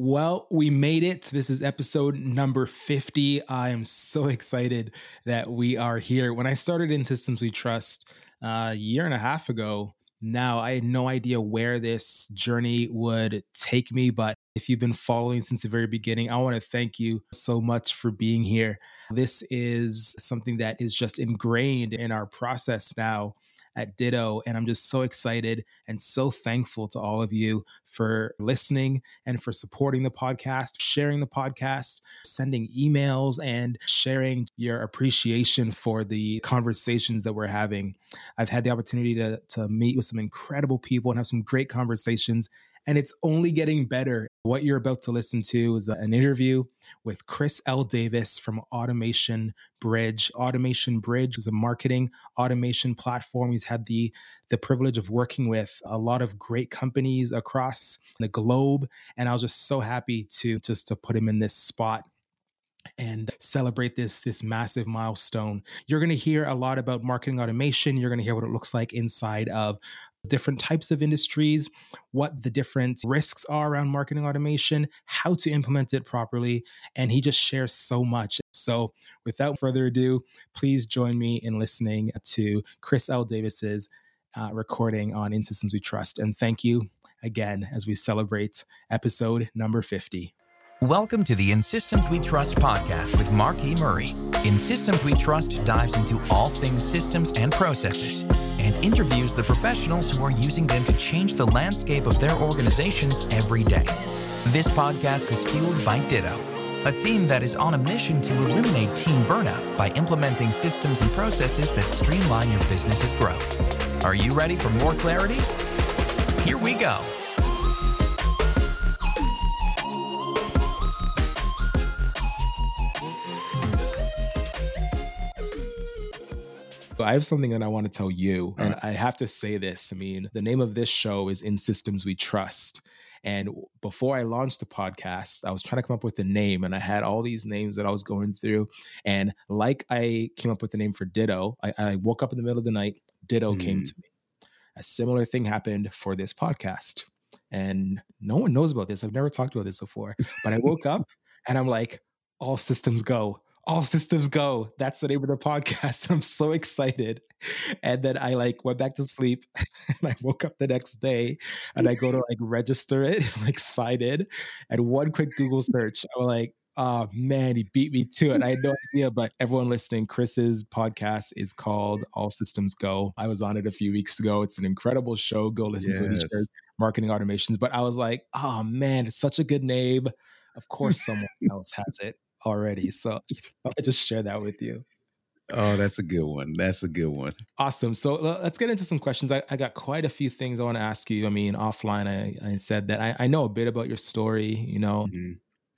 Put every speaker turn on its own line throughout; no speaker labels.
Well, we made it. This is episode number 50. I am so excited that we are here. When I started in Systems We Trust uh, a year and a half ago, now I had no idea where this journey would take me. But if you've been following since the very beginning, I want to thank you so much for being here. This is something that is just ingrained in our process now at Ditto. And I'm just so excited and so thankful to all of you for listening and for supporting the podcast, sharing the podcast, sending emails, and sharing your appreciation for the conversations that we're having. I've had the opportunity to, to meet with some incredible people and have some great conversations and it's only getting better. What you're about to listen to is an interview with Chris L. Davis from Automation Bridge. Automation Bridge is a marketing automation platform. He's had the the privilege of working with a lot of great companies across the globe, and I was just so happy to just to put him in this spot and celebrate this this massive milestone. You're going to hear a lot about marketing automation. You're going to hear what it looks like inside of different types of industries, what the different risks are around marketing automation, how to implement it properly. And he just shares so much. So, without further ado, please join me in listening to Chris L. Davis's uh, recording on In Systems We Trust. And thank you again as we celebrate episode number 50.
Welcome to the In Systems We Trust podcast with Mark E. Murray. In Systems We Trust dives into all things systems and processes and interviews the professionals who are using them to change the landscape of their organizations every day. This podcast is fueled by Ditto, a team that is on a mission to eliminate team burnout by implementing systems and processes that streamline your business's growth. Are you ready for more clarity? Here we go.
I have something that I want to tell you, and I have to say this. I mean, the name of this show is In Systems We Trust. And before I launched the podcast, I was trying to come up with a name, and I had all these names that I was going through. And like I came up with the name for Ditto, I, I woke up in the middle of the night, Ditto mm. came to me. A similar thing happened for this podcast. And no one knows about this. I've never talked about this before, but I woke up and I'm like, all systems go all systems go. That's the name of the podcast. I'm so excited. And then I like went back to sleep and I woke up the next day and I go to like register it, like sign in. And one quick Google search, I'm like, oh man, he beat me to it. I had no idea, but everyone listening, Chris's podcast is called All Systems Go. I was on it a few weeks ago. It's an incredible show. Go listen yes. to it. He shares marketing automations. But I was like, oh man, it's such a good name. Of course, someone else has it already. So I just share that with you.
Oh, that's a good one. That's a good one.
Awesome. So let's get into some questions. I, I got quite a few things I want to ask you. I mean, offline, I, I said that I, I know a bit about your story. You know, mm-hmm.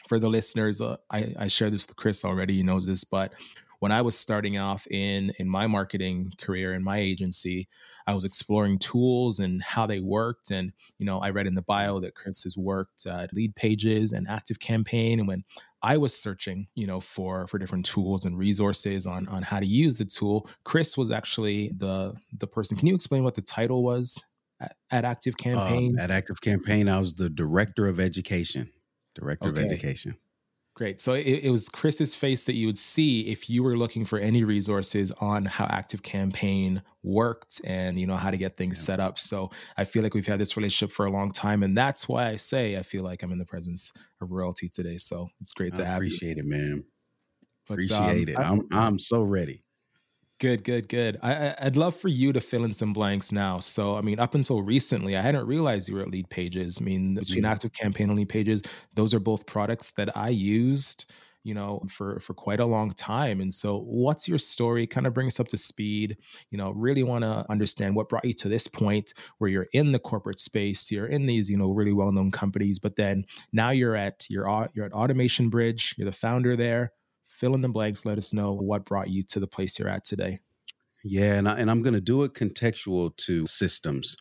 for the listeners, uh, I, I shared this with Chris already. He knows this, but when I was starting off in in my marketing career in my agency, I was exploring tools and how they worked. And you know, I read in the bio that Chris has worked lead pages and Active Campaign. And when I was searching, you know, for for different tools and resources on on how to use the tool, Chris was actually the the person. Can you explain what the title was at, at Active uh, Campaign?
Uh, at Active Campaign, I was the director of education. Director okay. of education.
Great. So it, it, was Chris's face that you would see if you were looking for any resources on how Active Campaign worked and you know how to get things yeah. set up. So I feel like we've had this relationship for a long time, and that's why I say I feel like I'm in the presence of royalty today. So it's great to have
appreciate
you.
Appreciate it, man. But, appreciate um, it. I'm I'm so ready.
Good, good, good. I, I'd love for you to fill in some blanks now. So, I mean, up until recently, I hadn't realized you were at Leadpages. I mean, between mm-hmm. Active Campaign and Leadpages, those are both products that I used, you know, for for quite a long time. And so, what's your story? Kind of bring us up to speed. You know, really want to understand what brought you to this point where you're in the corporate space, you're in these, you know, really well known companies, but then now you're at you're you're at Automation Bridge. You're the founder there fill in the blanks. Let us know what brought you to the place you're at today.
Yeah, and, I, and I'm going to do it contextual to systems.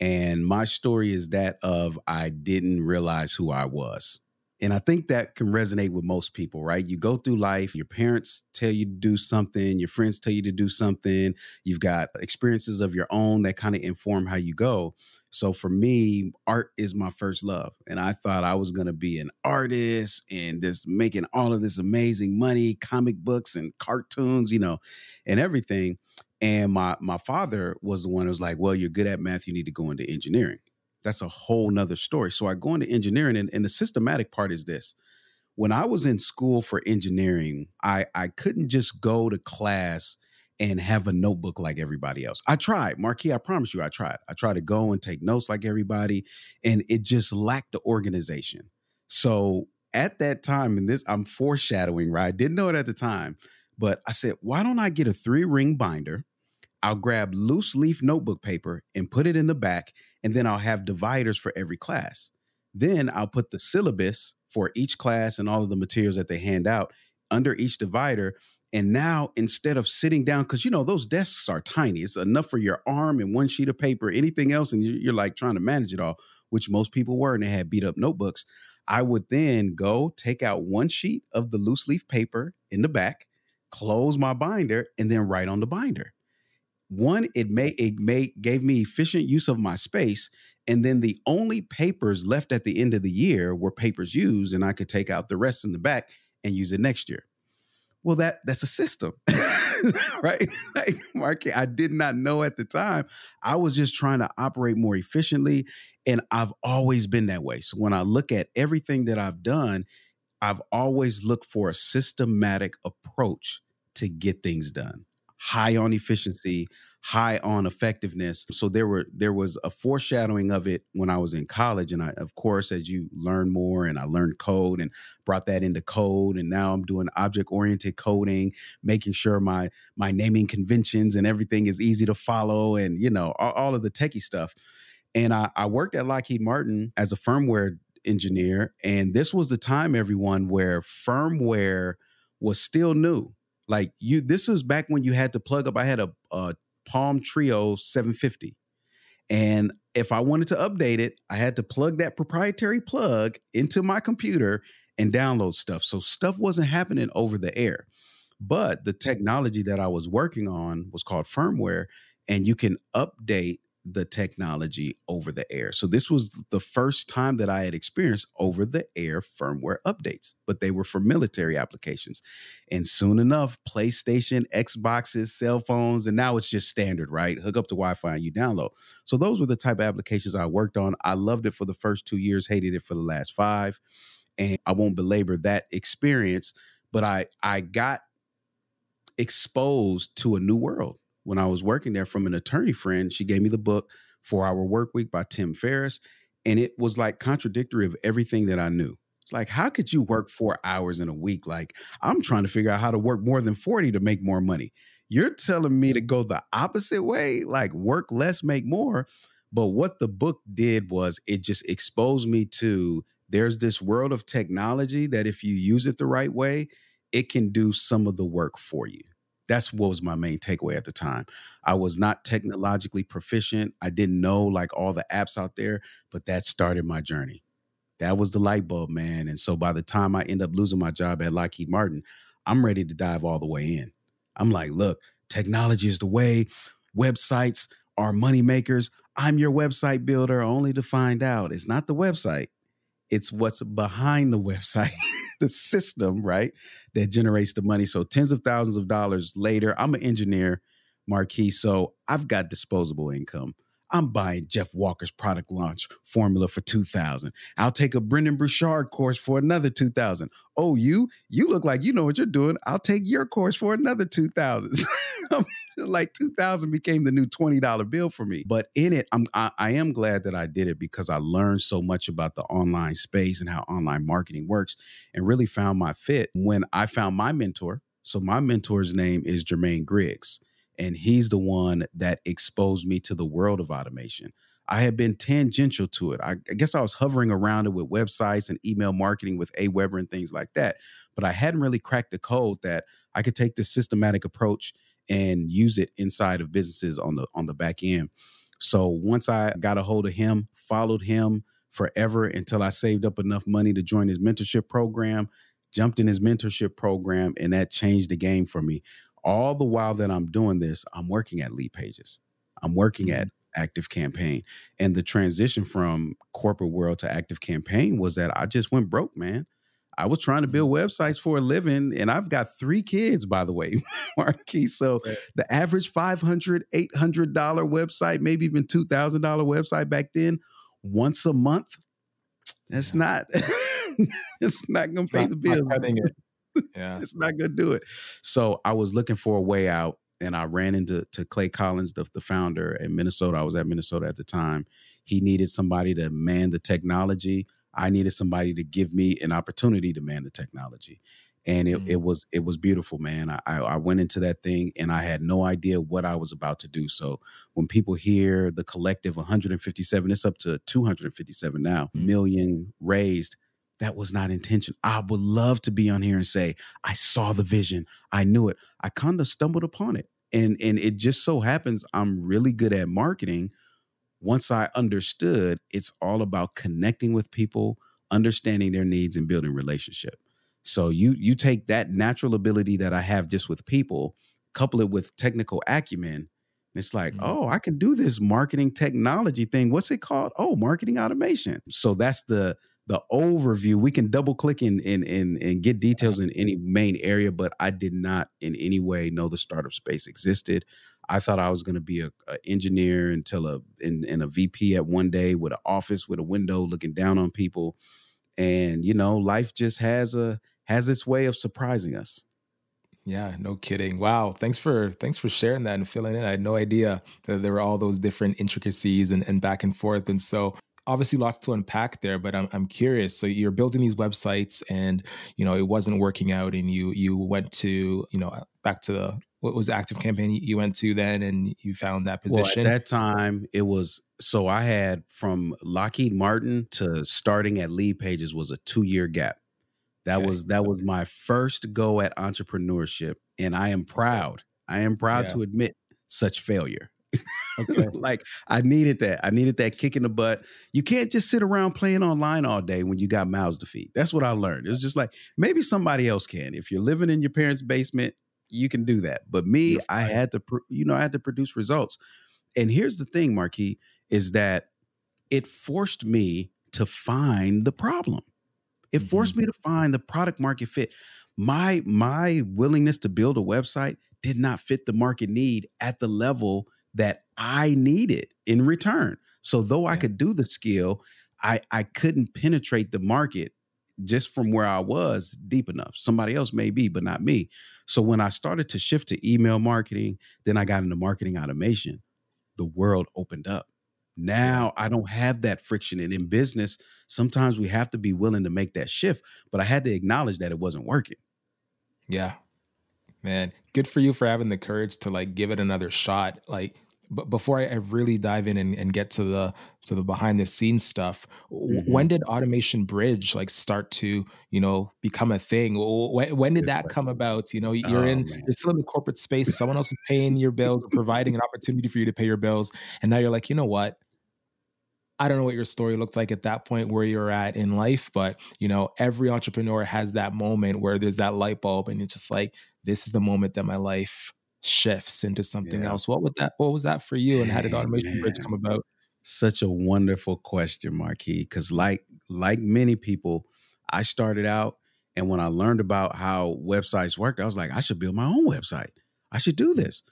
And my story is that of I didn't realize who I was. And I think that can resonate with most people, right? You go through life, your parents tell you to do something, your friends tell you to do something, you've got experiences of your own that kind of inform how you go. So for me, art is my first love. And I thought I was going to be an artist and just making all of this amazing money, comic books and cartoons, you know, and everything. And my my father was the one who was like, Well, you're good at math, you need to go into engineering. That's a whole nother story. So I go into engineering, and, and the systematic part is this. When I was in school for engineering, I, I couldn't just go to class and have a notebook like everybody else. I tried, Marquis, I promise you, I tried. I tried to go and take notes like everybody, and it just lacked the organization. So at that time, and this I'm foreshadowing, right? I didn't know it at the time, but I said, why don't I get a three ring binder? I'll grab loose leaf notebook paper and put it in the back, and then I'll have dividers for every class. Then I'll put the syllabus for each class and all of the materials that they hand out under each divider and now instead of sitting down, because you know those desks are tiny, it's enough for your arm and one sheet of paper, anything else, and you're like trying to manage it all, which most people were, and they had beat up notebooks. I would then go take out one sheet of the loose leaf paper in the back, close my binder, and then write on the binder. One, it may it may gave me efficient use of my space, and then the only papers left at the end of the year were papers used, and I could take out the rest in the back and use it next year. Well, that that's a system, right? Like, I did not know at the time. I was just trying to operate more efficiently, and I've always been that way. So when I look at everything that I've done, I've always looked for a systematic approach to get things done. High on efficiency, high on effectiveness. So there were there was a foreshadowing of it when I was in college. And I of course, as you learn more and I learned code and brought that into code. And now I'm doing object-oriented coding, making sure my my naming conventions and everything is easy to follow and you know, all, all of the techie stuff. And I, I worked at Lockheed Martin as a firmware engineer. And this was the time, everyone, where firmware was still new. Like you, this was back when you had to plug up. I had a, a Palm Treo 750. And if I wanted to update it, I had to plug that proprietary plug into my computer and download stuff. So stuff wasn't happening over the air. But the technology that I was working on was called firmware, and you can update the technology over the air. So this was the first time that I had experienced over the air firmware updates, but they were for military applications. And soon enough, PlayStation, Xboxes, cell phones, and now it's just standard, right? Hook up to Wi-Fi and you download. So those were the type of applications I worked on. I loved it for the first 2 years, hated it for the last 5. And I won't belabor that experience, but I I got exposed to a new world when I was working there from an attorney friend. She gave me the book Four Hour Work Week by Tim Ferriss. And it was like contradictory of everything that I knew. It's like, how could you work four hours in a week? Like, I'm trying to figure out how to work more than 40 to make more money. You're telling me to mm-hmm. go the opposite way, like work less, make more. But what the book did was it just exposed me to there's this world of technology that if you use it the right way, it can do some of the work for you that's what was my main takeaway at the time. I was not technologically proficient. I didn't know like all the apps out there, but that started my journey. That was the light bulb, man. And so by the time I end up losing my job at Lockheed Martin, I'm ready to dive all the way in. I'm like, look, technology is the way. Websites are money makers. I'm your website builder, only to find out it's not the website, it's what's behind the website, the system, right? That generates the money. So tens of thousands of dollars later, I'm an engineer, Marquis. So I've got disposable income. I'm buying Jeff Walker's product launch formula for 2000. I'll take a Brendon Burchard course for another 2000. Oh, you you look like you know what you're doing. I'll take your course for another 2000. like 2000 became the new $20 bill for me. But in it, I'm I, I am glad that I did it because I learned so much about the online space and how online marketing works and really found my fit when I found my mentor. So my mentor's name is Jermaine Griggs, and he's the one that exposed me to the world of automation. I had been tangential to it. I, I, guess I was hovering around it with websites and email marketing with Aweber and things like that. But I hadn't really cracked the code that I could take this systematic approach and use it inside of businesses on the on the back end. So once I got a hold of him, followed him forever until I saved up enough money to join his mentorship program, jumped in his mentorship program, and that changed the game for me. All the while that I'm doing this, I'm working at Lead Pages. I'm working at Active Campaign. And the transition from corporate world to Active Campaign was that I just went broke, man. I was trying to build mm-hmm. websites for a living, and I've got three kids, by the way, Marquis. So right. the average $500, $800 website, maybe even $2,000 website back then, once a month, that's yeah. not, it's not going to pay not, the bills. Yeah. it's not to do it. So I was looking for a way out, and I ran into to Clay Collins, the, the founder in Minnesota. I was at Minnesota at the time. He needed somebody to man the technology I needed somebody to give me an opportunity to man the technology. And it, mm-hmm. it was it was beautiful, man. I, I went into that thing and I had no idea what I was about to do. So when people hear the collective 157, it's up to 257 now, mm-hmm. million raised that was not intentional. I would love to be on here and say, I saw the vision. I knew it. I kind of stumbled upon it. And and it just so happens I'm really good at marketing once I understood, it's all about connecting with people, understanding their needs, and building relationship. So you you take that natural ability that I have just with people, couple it with technical acumen, and it's like, mm-hmm. oh, I can do this marketing technology thing. What's it called? Oh, marketing automation. So that's the the overview. We can double click in and and and get details in any main area, but I did not in any way know the startup space existed. I thought I was going to be a, a, engineer until a in, in, a VP at one day with an office with a window looking down on people, and you know, life just has a has its way of surprising us.
Yeah, no kidding. Wow, thanks for thanks for sharing that and filling in. I had no idea that there were all those different intricacies and, and back and forth. And so obviously lots to unpack there but I'm, I'm curious. So you're building these websites and you know it wasn't working out and you you went to you know back to the what was active campaign you went to then and you found that position
well, at that time it was so i had from lockheed martin to starting at lead pages was a two year gap. That okay. was that was my first go at entrepreneurship and i am proud. I am proud yeah. to admit such failure okay. like I needed that. I needed that kick in the butt. You can't just sit around playing online all day when you got mouths to feed. That's what I learned. It was just like maybe somebody else can. If you're living in your parents' basement, you can do that. But me, I had to, you know, I had to produce results. And here's the thing, Marquis, is that it forced me to find the problem. It mm-hmm. forced me to find the product market fit. My my willingness to build a website did not fit the market need at the level that I needed in return. So though I could do the skill, I I couldn't penetrate the market just from where I was deep enough. Somebody else may be, but not me. So when I started to shift to email marketing, then I got into marketing automation, the world opened up. Now I don't have that friction. And in business, sometimes we have to be willing to make that shift. But I had to acknowledge that it wasn't working.
Yeah. Man, good for you for having the courage to like give it another shot. Like but before I, I really dive in and, and, get to the to the behind the scenes stuff, mm-hmm. when did automation bridge like start to you know become a thing? When, when did that come about? You know, you're oh, in man. you're still in the corporate space. Someone else is paying your bills, or providing an opportunity for you to pay your bills, and now you're like, you know what? I don't know what your story looked like at that point where you're at in life, but you know, every entrepreneur has that moment where there's that light bulb, and it's just like, this is the moment that my life shifts into something yeah. else. What would that what was that for you and how did automation Man. bridge come about?
Such a wonderful question, Marquis. Cause like like many people, I started out and when I learned about how websites worked, I was like, I should build my own website. I should do this.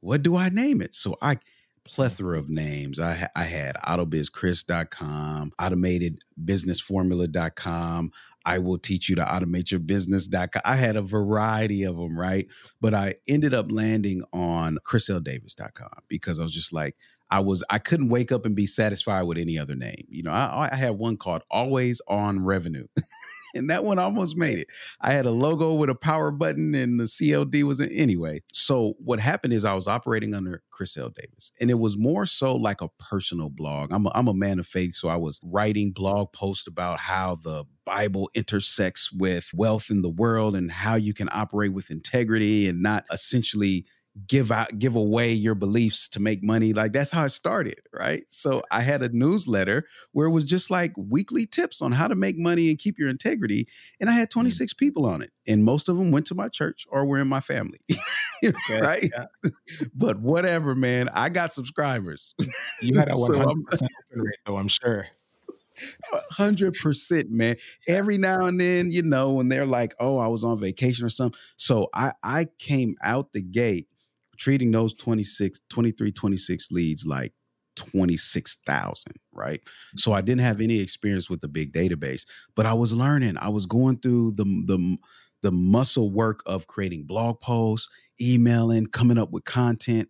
What do I name it? So I plethora of names. I, I had autobizchris.com, automatedbusinessformula.com. I will teach you to automate your business. I had a variety of them, right? But I ended up landing on chrisldavis.com because I was just like, I was I couldn't wake up and be satisfied with any other name. You know, I, I had one called Always On Revenue. and that one almost made it. I had a logo with a power button and the CLD was in anyway. So what happened is I was operating under Chris L. Davis, and it was more so like a personal blog. I'm a, I'm a man of faith, so I was writing blog posts about how the Bible intersects with wealth in the world and how you can operate with integrity and not essentially give out give away your beliefs to make money like that's how it started right so i had a newsletter where it was just like weekly tips on how to make money and keep your integrity and i had mm. 26 people on it and most of them went to my church or were in my family okay, right? Yeah. but whatever, man. I got subscribers.
You had a 100% so open rate, though, I'm sure.
100% man every now and then you know when they're like oh i was on vacation or something so i i came out the gate treating those 26 23 26 leads like 26,000, right? So I didn't have any experience with the big database, but I was learning. I was going through the the the muscle work of creating blog posts, emailing, coming up with content,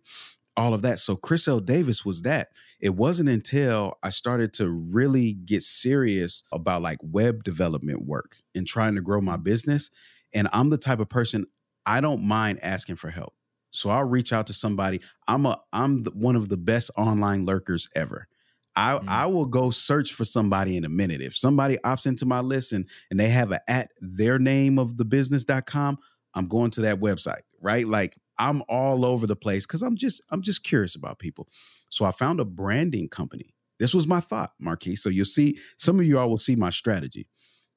all of that. So Chris L. Davis was that. It wasn't until I started to really get serious about like web development work and trying to grow my business. And I'm the type of person I don't mind asking for help. So I'll reach out to somebody. I'm a I'm the, one of the best online lurkers ever. I mm. I will go search for somebody in a minute. If somebody opts into my list and and they have a at their name of the business.com, I'm going to that website, right? Like I'm all over the place cuz I'm just I'm just curious about people. So I found a branding company. This was my thought, Marquis. So you'll see some of you all will see my strategy.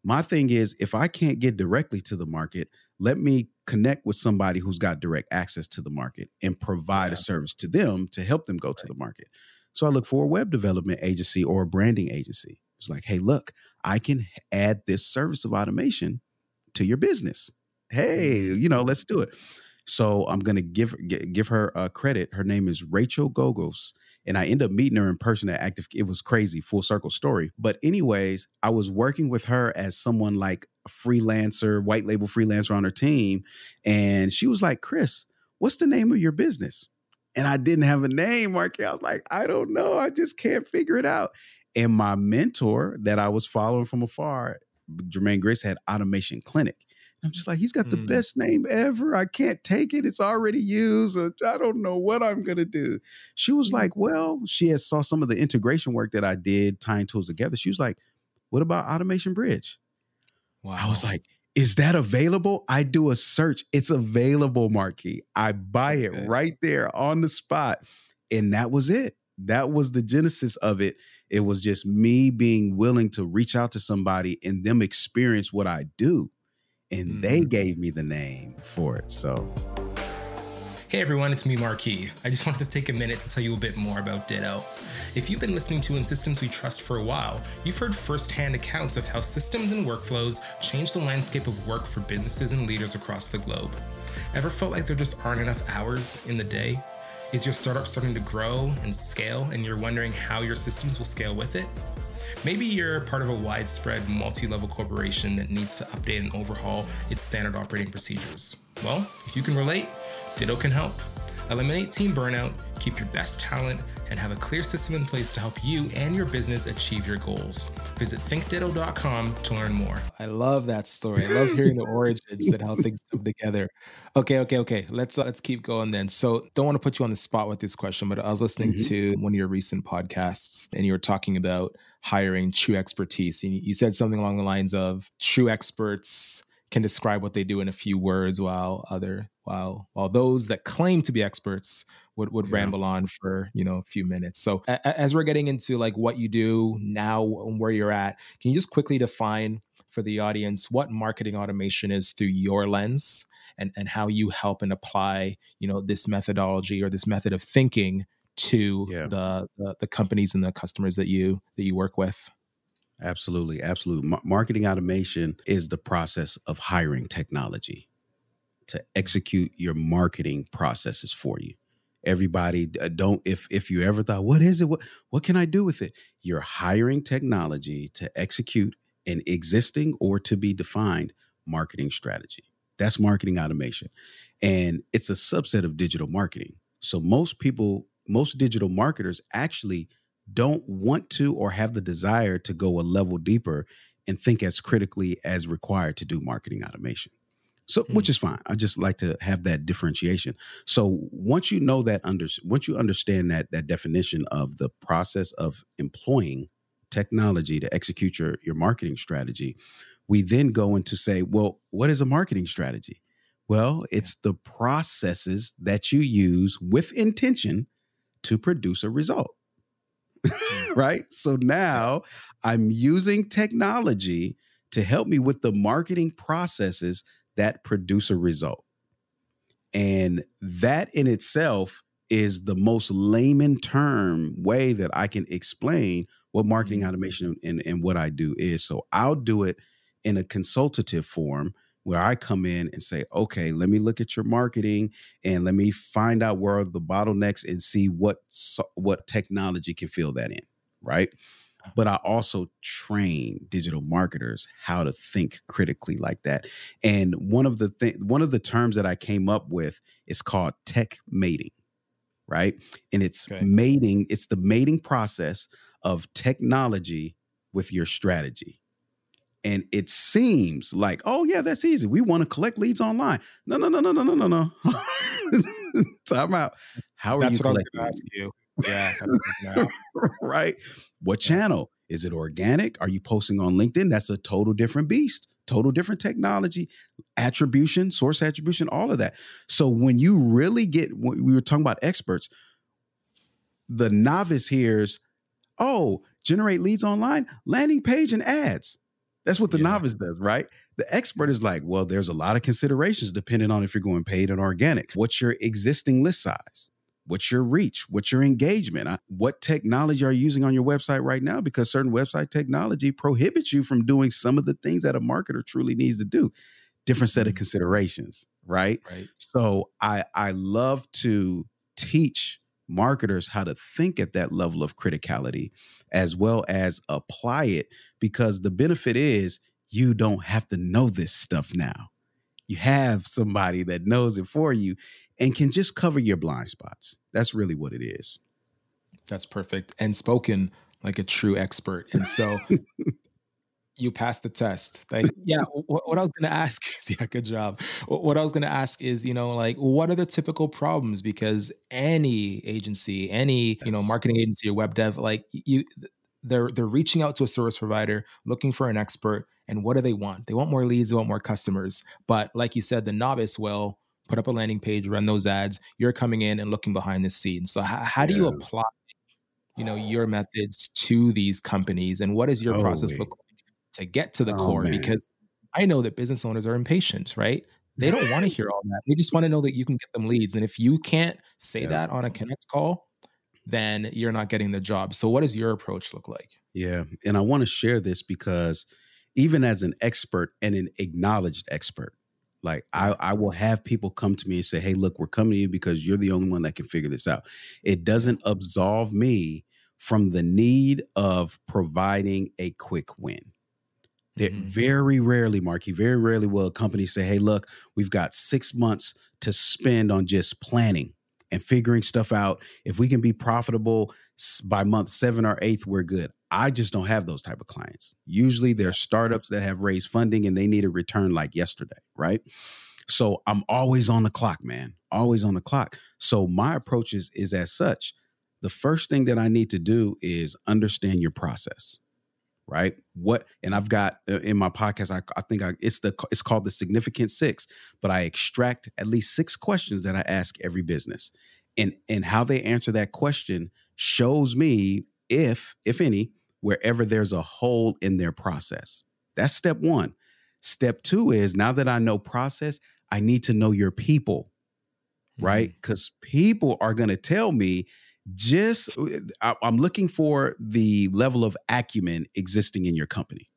My thing is if I can't get directly to the market, let me connect with somebody who's got direct access to the market and provide yeah. a service to them to help them go right. to the market. So I look for a web development agency or a branding agency. It's like, hey, look, I can add this service of automation to your business. Hey, mm-hmm. you know, let's do it. So I'm gonna give give her uh, credit. Her name is Rachel Gogos, and I end up meeting her in person at Active. It was crazy, full circle story. But anyways, I was working with her as someone like a freelancer, white label freelancer on her team, and she was like, "Chris, what's the name of your business?" And I didn't have a name, Mark. I was like, "I don't know. I just can't figure it out." And my mentor that I was following from afar, Jermaine Griggs, had Automation Clinic. I'm just like, he's got the mm. best name ever. I can't take it. It's already used. I don't know what I'm gonna do. She was like, well, she had saw some of the integration work that I did tying tools together. She was like, what about Automation Bridge? Wow. I was like, is that available? I do a search. It's available, Marquis. I buy okay. it right there on the spot. And that was it. That was the genesis of it. It was just me being willing to reach out to somebody and them experience what I do and mm-hmm. they gave me the name for it. So.
Hey everyone, it's me, Marquis. I just wanted to take a minute to tell you a bit more about Ditto. If you've been listening to In Systems We Trust for a while, you've heard firsthand accounts of how systems and workflows change the landscape of work for businesses and leaders across the globe. Ever felt like there just aren't enough hours in the day? Is your startup starting to grow and scale, and you're wondering how your systems will scale with it? Maybe you're part of a widespread multi level corporation that needs to update and overhaul its standard operating procedures. Well, if you can relate, Ditto can help. Eliminate team burnout, keep your best talent, and have a clear system in place to help you and your business achieve your goals. Visit thinkditto.com to learn more. I love that story. I love hearing the origins and how things come together. Okay, okay, okay. Let's uh, let's keep going then. So, don't want to put you on the spot with this question, but I was listening mm-hmm. to one of your recent podcasts and you were talking about hiring true expertise. You said something along the lines of true experts can describe what they do in a few words while other while while those that claim to be experts would would yeah. ramble on for you know a few minutes so a- as we're getting into like what you do now and where you're at can you just quickly define for the audience what marketing automation is through your lens and and how you help and apply you know this methodology or this method of thinking to yeah. the, the, the companies and the customers that you that you work with
absolutely absolutely. Marketing automation is the process of hiring technology to execute your marketing processes for you. Everybody uh, don't if if you ever thought what is it? What what can i do with it? You're hiring technology to execute an existing or to be defined marketing strategy. That's marketing automation. And it's a subset of digital marketing. So most people most digital marketers actually don't want to or have the desire to go a level deeper and think as critically as required to do marketing automation. So, mm-hmm. which is fine. I just like to have that differentiation. So, once you know that under once you understand that that definition of the process of employing technology to execute your your marketing strategy, we then go into say, well, what is a marketing strategy? Well, it's the processes that you use with intention to produce a result. Right? So now I'm using technology to help me with the marketing processes that produce a result. And that in itself is the most layman term way that I can explain what marketing mm-hmm. automation and, and what I do is. So I'll do it in a consultative form where I come in and say, okay, let me look at your marketing and let me find out where are the bottlenecks and see what what technology can fill that in, right? Uh-huh. But I also train digital marketers how to think critically like that. And one of the th- one of the terms that I came up with is called tech mating right? And it's okay. mating, it's the mating process of technology with your strategy. And it seems like, oh yeah, that's easy. We want to collect leads online. No, no, no, no, no, no, no, no. Time out. How are that's you That's what collecting? I was going to ask you. Yeah. right. What channel? Is it organic? Are you posting on LinkedIn? That's a total different beast total different technology, attribution, source attribution, all of that. So when you really get, we were talking about experts, the novice hears, oh, generate leads online, landing page and ads. That's what the yeah. novice does, right? The expert is like, well, there's a lot of considerations depending on if you're going paid and organic. What's your existing list size? What's your reach? What's your engagement? What technology are you using on your website right now? Because certain website technology prohibits you from doing some of the things that a marketer truly needs to do. Different set of mm-hmm. considerations, right? Right. So I I love to teach marketers how to think at that level of criticality as well as apply it because the benefit is you don't have to know this stuff now. You have somebody that knows it for you and can just cover your blind spots. That's really what it is.
That's perfect. And spoken like a true expert. And so you passed the test. Like, yeah, what, what I was going to ask is, yeah, good job. What, what I was going to ask is, you know, like, what are the typical problems? Because any agency, any, yes. you know, marketing agency or web dev, like you, they're, they're reaching out to a service provider looking for an expert. And what do they want? They want more leads, they want more customers. But like you said, the novice will, put up a landing page, run those ads. You're coming in and looking behind the scenes. So how, how do you apply, you know, your methods to these companies, and what does your oh, process wait. look like to get to the oh, core? Man. Because I know that business owners are impatient, right? They don't want to hear all that. They just want to know that you can get them leads. And if you can't say yeah. that on a connect call, then you're not getting the job. So what does your approach look like?
Yeah. And I want to share this because even as an expert and an acknowledged expert, like I, I will have people come to me and say, "Hey, look, we're coming to you because you're the only one that can figure this out." It doesn't absolve me from the need of providing a quick win. Mm-hmm. Very rarely, Marky, very rarely will a company say, "Hey, look, we've got six months to spend on just planning and figuring stuff out. If we can be profitable by month seven or eighth, we're good." I just don't have those type of clients. Usually they're startups that have raised funding and they need a return like yesterday, right? So I'm always on the clock, man. Always on the clock. So my approach is, is as such. The first thing that I need to do is understand your process, right? What and I've got uh, in my podcast, I, I think I, it's the it's called the significant six, but I extract at least six questions that I ask every business, and and how they answer that question shows me if if any wherever there's a hole in their process. That's step one. Step two is now that I know process, I need to know your people, right? Because mm-hmm. people are going to tell me just, I, am looking for the level of acumen existing in your company.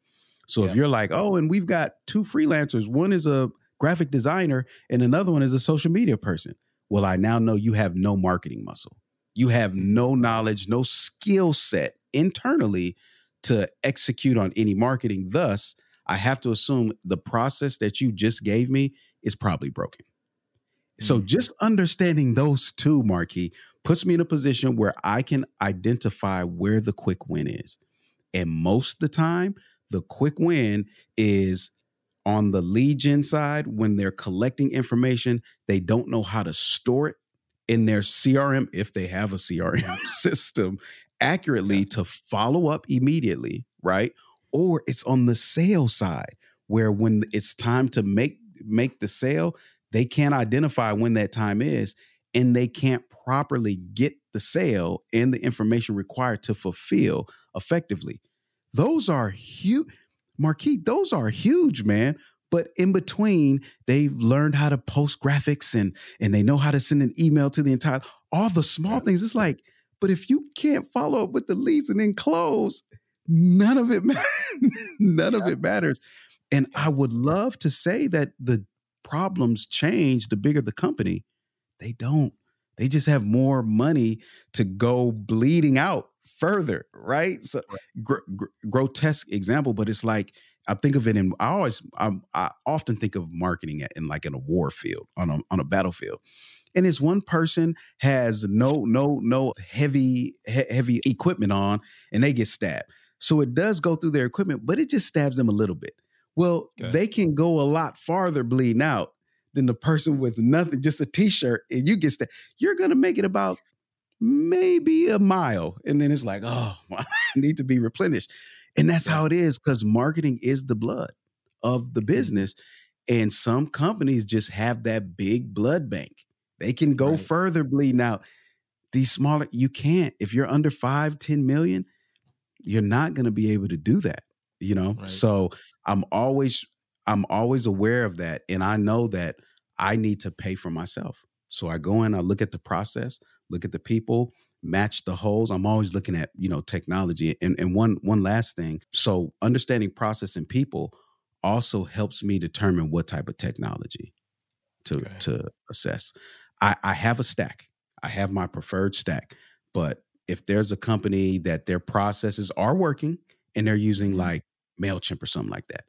So yeah. if you're like, oh, and we've got two freelancers, one is a graphic designer and another one is a social media person. Well, I now know you have no marketing muscle. You have mm-hmm. no knowledge, no skill set internally to execute on any marketing. Thus, I have to assume the process that you just gave me is probably broken. So mm-hmm. just understanding those two, Marquis, puts me in a position where I can identify where the quick win is. And most of the time, the quick win is on the lead gen side when they're collecting information, they don't know how to store it in their CRM if they have a CRM system accurately to follow up immediately, right? Or it's on the sales side where when it's time to make make the sale, they can't identify when that time is and they can't properly get the sale and the information required to fulfill effectively. Those are huge Marquis, those are huge, man. But in between, they've learned how to post graphics and and they know how to send an email to the entire all the small things. It's like, but if you can't follow up with the leads and then close, none of it none yeah. of it matters. And I would love to say that the problems change the bigger the company. They don't. They just have more money to go bleeding out further, right? So gr- gr- grotesque example, but it's like I think of it in I always I'm, i often think of marketing in like in a war field on a on a battlefield. And it's one person has no no no heavy he, heavy equipment on and they get stabbed. So it does go through their equipment, but it just stabs them a little bit. Well, okay. they can go a lot farther bleeding out than the person with nothing, just a t-shirt, and you get stabbed. You're gonna make it about maybe a mile. And then it's like, oh, I need to be replenished. And that's how it is because marketing is the blood of the mm-hmm. business. And some companies just have that big blood bank. They can go right. further bleeding out. These smaller, you can't. If you're under five, 10 million, you're not going to be able to do that, you know? Right. So I'm always, I'm always aware of that. And I know that I need to pay for myself. So I go in, I look at the process, look at the people, match the holes. I'm always looking at, you know, technology. And and one one last thing. So understanding process and people also helps me determine what type of technology to okay. to assess. I, I have a stack. I have my preferred stack. But if there's a company that their processes are working and they're using mm-hmm. like MailChimp or something like that,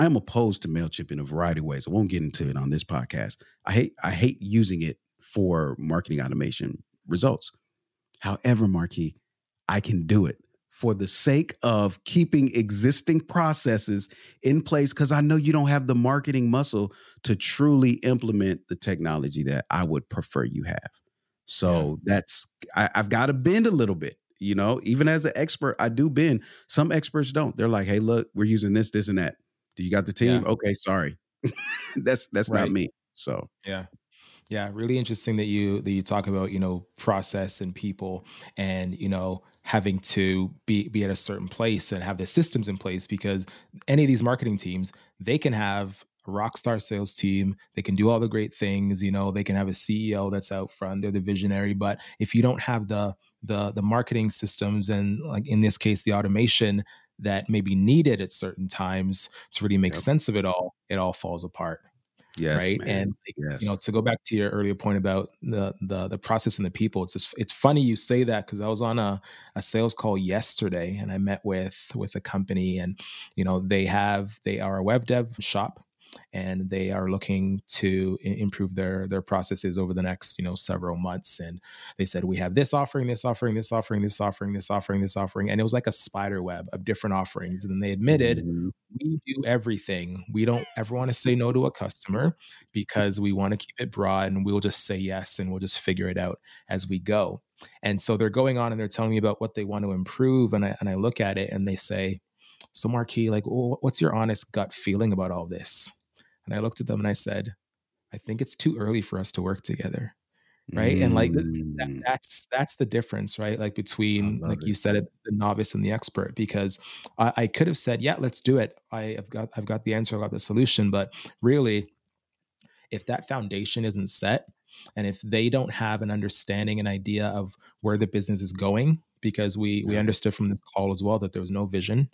I'm opposed to MailChimp in a variety of ways. I won't get into it on this podcast. I hate I hate using it for marketing automation results. However, Marquis, I can do it for the sake of keeping existing processes in place because I know you don't have the marketing muscle to truly implement the technology that I would prefer you have. So yeah. that's, I, I've got to bend a little bit. You know, even as an expert, I do bend. Some experts don't. They're like, "Hey, look, we're using this, this, and that. Do you got the team? Yeah. Okay, sorry, that's that's right. not me." So
yeah, yeah, really interesting that you that you talk about, you know, process and people and, you know, having to be be at a certain place and have the systems in place because any of these marketing teams, they can have a rock star sales team, they can do all the great things, you know, they can have a CEO that's out front, they're the visionary, but if you don't have the the the marketing systems and like in this case the automation that may be needed at certain times to really make yep. sense of it all, it all falls apart. Yes, right. Man. And yes. you know, to go back to your earlier point about the the the process and the people, it's just it's funny you say that because I was on a, a sales call yesterday and I met with with a company and you know they have they are a web dev shop and they are looking to improve their their processes over the next you know several months and they said we have this offering this offering this offering this offering this offering this offering and it was like a spider web of different offerings and they admitted mm-hmm. we do everything we don't ever want to say no to a customer because we want to keep it broad and we'll just say yes and we'll just figure it out as we go and so they're going on and they're telling me about what they want to improve and I, and I look at it and they say so Marquis, like, well, what's your honest gut feeling about all this? And I looked at them and I said, I think it's too early for us to work together. Right. Mm. And like that, mm. that's that's the difference, right? Like between like it. you said it, the novice and the expert, because I, I could have said, Yeah, let's do it. I have got I've got the answer, I've got the solution. But really, if that foundation isn't set, and if they don't have an understanding and idea of where the business is going because we we understood from this call as well that there was no vision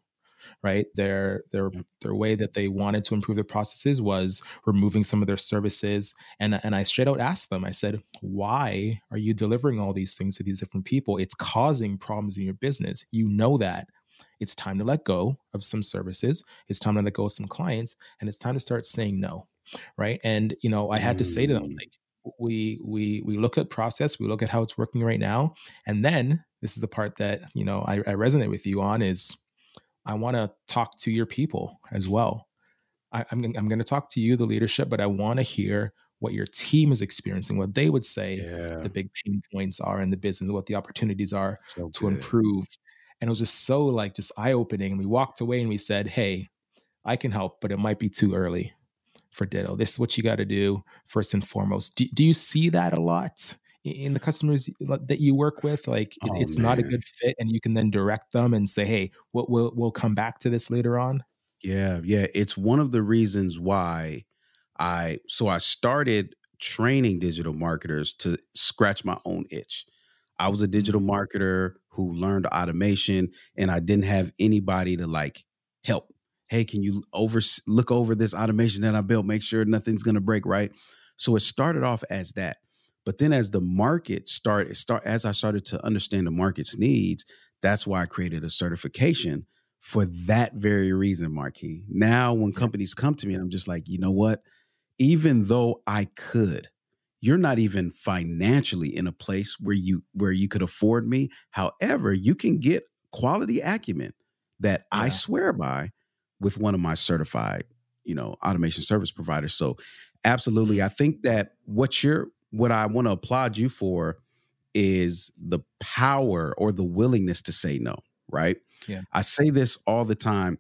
right? Their their their way that they wanted to improve their processes was removing some of their services. And and I straight out asked them, I said, why are you delivering all these things to these different people? It's causing problems in your business. You know that. It's time to let go of some services. It's time to let go of some clients, and it's time to start saying no, right? And you know, I had to say to them, mm. like, we we we look at process, we look at how it's working right now, and then this is the part that you know I, I resonate with you on is I want to talk to your people as well. I, am I'm, I'm going to talk to you, the leadership, but I want to hear what your team is experiencing, what they would say yeah. the big pain points are in the business, what the opportunities are so to good. improve. And it was just so like just eye opening. And we walked away and we said, Hey, I can help, but it might be too early for Ditto. This is what you got to do first and foremost. Do, do you see that a lot in the customers that you work with like oh, it's man. not a good fit and you can then direct them and say hey we'll, we'll, we'll come back to this later on
Yeah, yeah. It's one of the reasons why I so I started training digital marketers to scratch my own itch. I was a digital
Mm-hmm.
marketer who learned automation and I didn't have anybody to like help. Hey, can you over look over this automation that I built, make sure nothing's going to break, right? So it started off as that. But then as the market started start as I started to understand the market's needs, that's why I created a certification for that very reason, Marquis. Now when companies come to me and I'm just like, "You know what? Even though I could, you're not even financially in a place where you where you could afford me. However, you can get quality acumen that I swear by with one of my certified, you know, automation service providers. So absolutely. I think that what you're what I want to applaud you for is the power or the willingness to say no, right?
Yeah.
I say this all the time.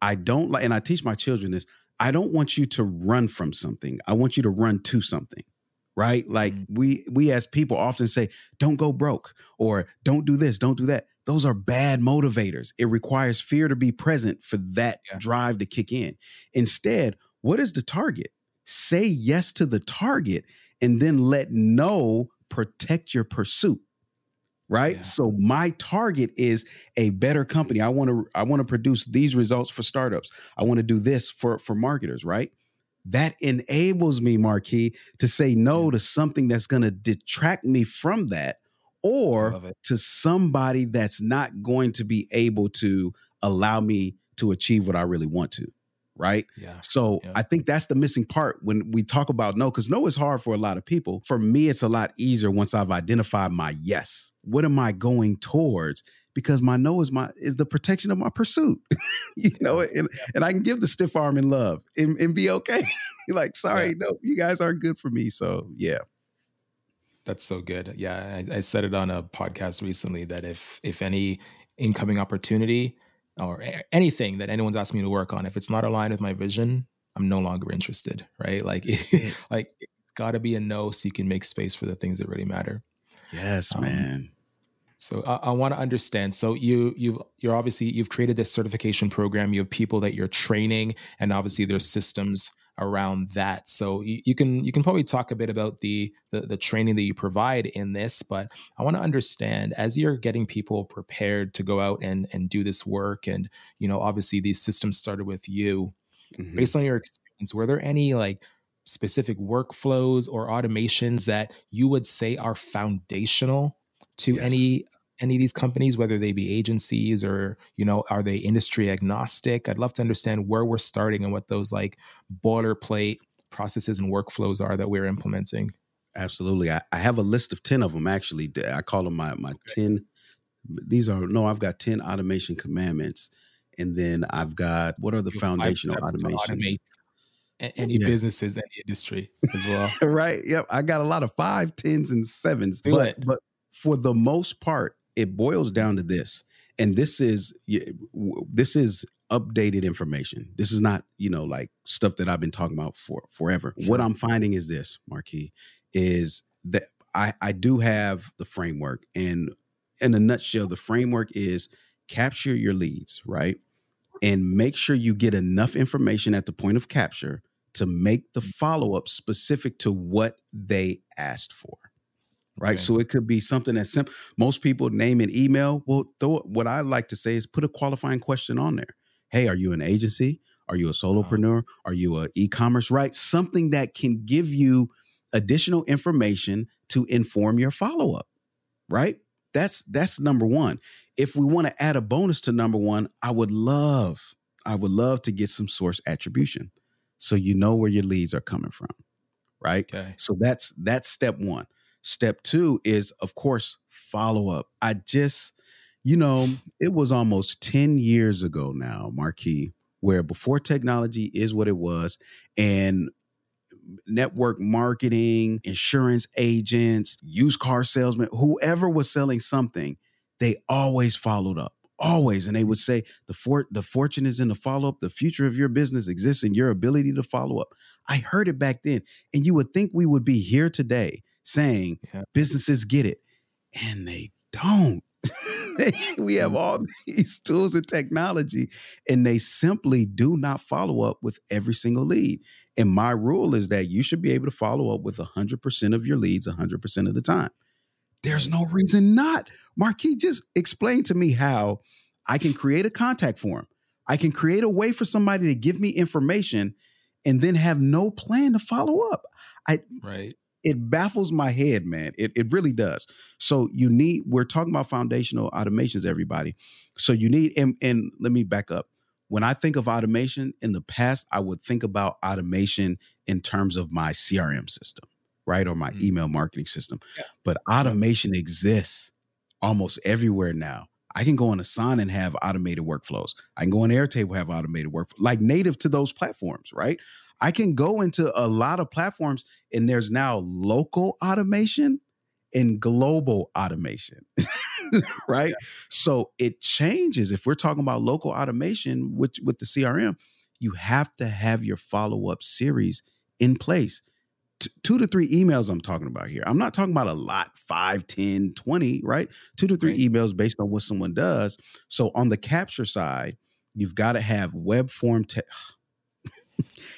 I don't like and I teach my children this. I don't want you to run from something. I want you to run to something. Right? Like
Mm.
we we as people often say, don't go broke or don't do this, don't do that. Those are bad motivators. It requires fear to be present for that
Yeah.
drive to kick in. Instead, what is the target? Say yes to the target and then let no protect your pursuit. Right?
Yeah.
So my target is a better company. I want to I want to produce these results for startups. I want to do this for for marketers, right? That enables me, Marquis, to say no
Yeah.
to something that's going to detract me from that or to somebody that's not going to be able to allow me to achieve what I really want to. Right.
Yeah.
So
Yeah.
I think that's the missing part when we talk about no, because no is hard for a lot of people. For me, it's a lot easier once I've identified my yes. What am I going towards? Because my no is my is the protection of my pursuit. you know, and, and I can give the stiff arm in love and, and be okay. like, sorry, no, you guys aren't good for me. So yeah.
That's so good. Yeah, I, I said it on a podcast recently that if if any incoming opportunity or anything that anyone's asking me to work on, if it's not aligned with my vision, I'm no longer interested. Right? Like,
Yeah.
like it's got to be a no, so you can make space for the things that really matter.
Yes,
Um,
man.
So I, I want to understand. So you you've you're obviously you've created this certification program. You have people that you're training, and obviously there's systems around that. So you, you can you can probably talk a bit about the, the the training that you provide in this. But I want to understand as you're getting people prepared to go out and and do this work, and you know obviously these systems started with you
Mhm.
based on your experience, were there any like specific workflows or automations that you would say are foundational to
Yes.
any any of these companies, whether they be agencies or you know, are they industry agnostic? I'd love to understand where we're starting and what those like boilerplate processes and workflows are that we're implementing.
Absolutely. I, I have a list of 10 of them actually. I call them my, my 10. These are, no, I've got 10 automation commandments. And then I've got, what are the
You have five
foundational automations?
Any
Yeah.
businesses, any industry as well.
right. Yep. I got a lot of five, tens, and sevens.
Do
but,
it.
but for the most part, it boils down to this. And this is this is updated information. This is not, you know, like stuff that I've been talking about for forever. What I'm finding is this, Marquis, is that I, I do have the framework. And in a nutshell, the framework is capture your leads, right? And make sure you get enough information at the point of capture to make the mm. follow up specific to what they asked for. Right.
Okay.
So it could be something that's simple. Most people name an email. Well, throw, what I like to say is put a qualifying question on there. Hey, are you an agency? Are you a solopreneur? Are you a e-commerce? Right. Something that can give you additional information to inform your follow-up. Right. That's that's number one. If we want to add a bonus to number one, I would love, I would love to get some source attribution. So you know where your leads are coming from. Right.
Okay.
So that's that's step one. Step two is, of course, follow up. I just, you know, it was almost 10 years ago now, Marquis, where before technology is what it was, and network marketing, insurance agents, used car salesmen, whoever was selling something, they always followed up. Always. And they would say, the for- the fortune is in the follow-up. The future of your business exists in your ability to follow up. I heard it back then. And you would think we would be here today saying
Yeah.
businesses get it. And they don't. we have mm. all these tools and technology, and they simply do not follow up with every single lead. And my rule is that you should be able to follow up with 100% of your leads 100% of the time. There's no reason not. Marquis just explained to me how I can create a contact form. I can create a way for somebody to give me information and then have no plan to follow up. I
right.
It baffles my head, man. It, it really does. So you need, we're talking about foundational automations, everybody. So you need, and, and let me back up. When I think of automation in the past, I would think about automation in terms of my CRM system, right? Or my mm-hmm. email marketing system. Yeah. But automation exists almost everywhere now. I can go on Asana and have automated workflows. I can go on Airtable have automated work like native to those platforms, right? I can go into a lot of platforms and there's now local automation and global automation. right? Yeah. So it changes. If we're talking about local automation with, with the CRM, you have to have your follow-up series in place t- two to three emails I'm talking about here. I'm not talking about a lot, five, 10, 20, right? Two to three right. emails based on what someone does. So on the capture side, you've got to have web form te-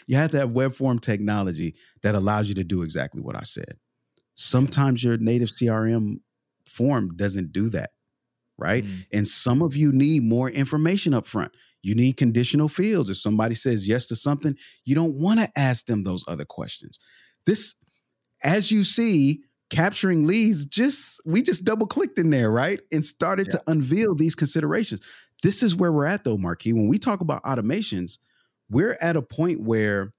you have to have web form technology that allows you to do exactly what I said. Sometimes your native CRM form doesn't do that, right? Mm. And some of you need more information up front. You need conditional fields. If somebody says yes to something, you don't want to ask them those other questions this, as you see, capturing leads, just we just double clicked in there, right? And started yeah. to unveil these considerations. This is where we're at though, Marquis. When we talk about automations, we're at a point where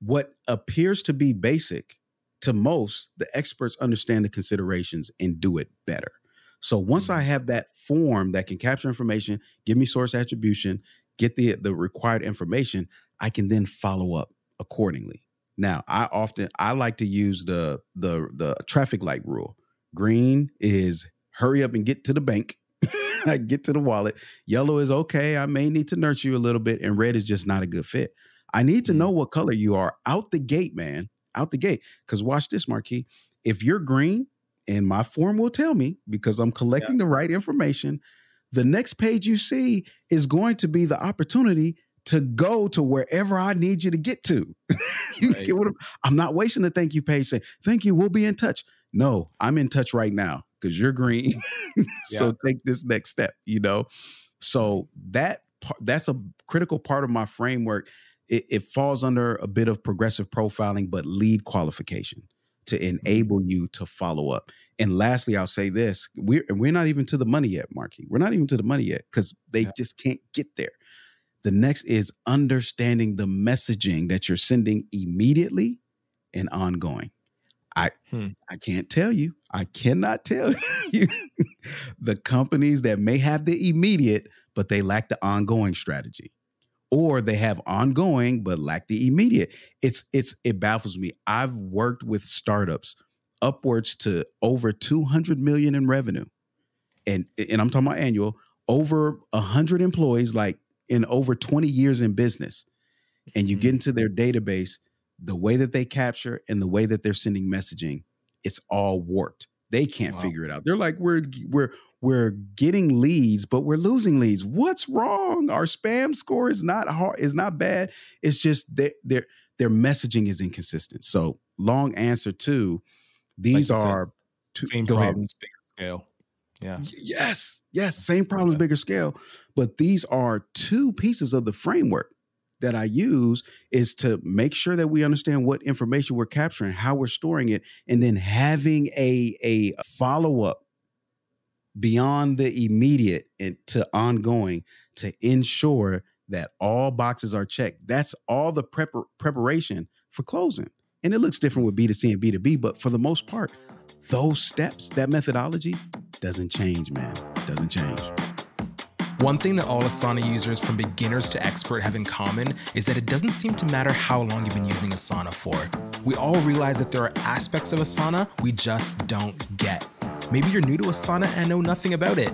what appears to be basic to most, the experts understand the considerations and do it better. So once I mm-hmm. have that form that can capture information, give me source attribution, get the the required information, I can then follow up accordingly. Now, I often I like to use the the the traffic light rule. Green is hurry up and get to the bank. I get to the wallet. Yellow is okay. I may need to nurture you a little bit, and red is just not a good fit. I need to know mm. what color you are out the gate, man. Out the gate. Because watch this, Marquis. If you're green, and my form will tell me because I'm collecting yeah. the right information, the next page you see is going to be the opportunity to go to wherever I need you to get to. you right. get what I'm, I'm, not wasting a thank you page saying, thank you, we'll be in touch. No, I'm in touch right now because you're green. so yeah. take this next step, you know? So that that's a critical part of my framework. It, it falls under a bit of progressive profiling, but lead qualification to mm-hmm. enable you to follow up. And lastly, I'll say this: we're we're not even to the money yet, Marquis. We're not even to the money yet because they yeah. just can't get there. The next is understanding the messaging that you're sending immediately and ongoing. I hmm. I can't tell you. I cannot tell you the companies that may have the immediate but they lack the ongoing strategy. Or they have ongoing but lack the immediate. It's it's it baffles me. I've worked with startups upwards to over 200 million in revenue. And and I'm talking about annual, over 100 employees like in over 20 years in business and you mm-hmm. get into their database, the way that they capture and the way that they're sending messaging, it's all warped. They can't wow. figure it out. They're like, we're we're we're getting leads, but we're losing leads. What's wrong? Our spam score is not hard, is not bad. It's just that their their messaging is inconsistent. So long answer to these like are
two, same problems, ahead. bigger scale. Yeah.
Yes. Yes. Same problems, bigger scale. But these are two pieces of the framework that I use is to make sure that we understand what information we're capturing, how we're storing it, and then having a, a follow up beyond the immediate and to ongoing to ensure that all boxes are checked. That's all the prep- preparation for closing. And it looks different with B2C and B2B, but for the most part, those steps, that methodology doesn't change, man. Doesn't change.
One thing that all Asana users from beginners to expert have in common is that it doesn't seem to matter how long you've been using Asana for. We all realize that there are aspects of Asana we just don't get. Maybe you're new to Asana and know nothing about it.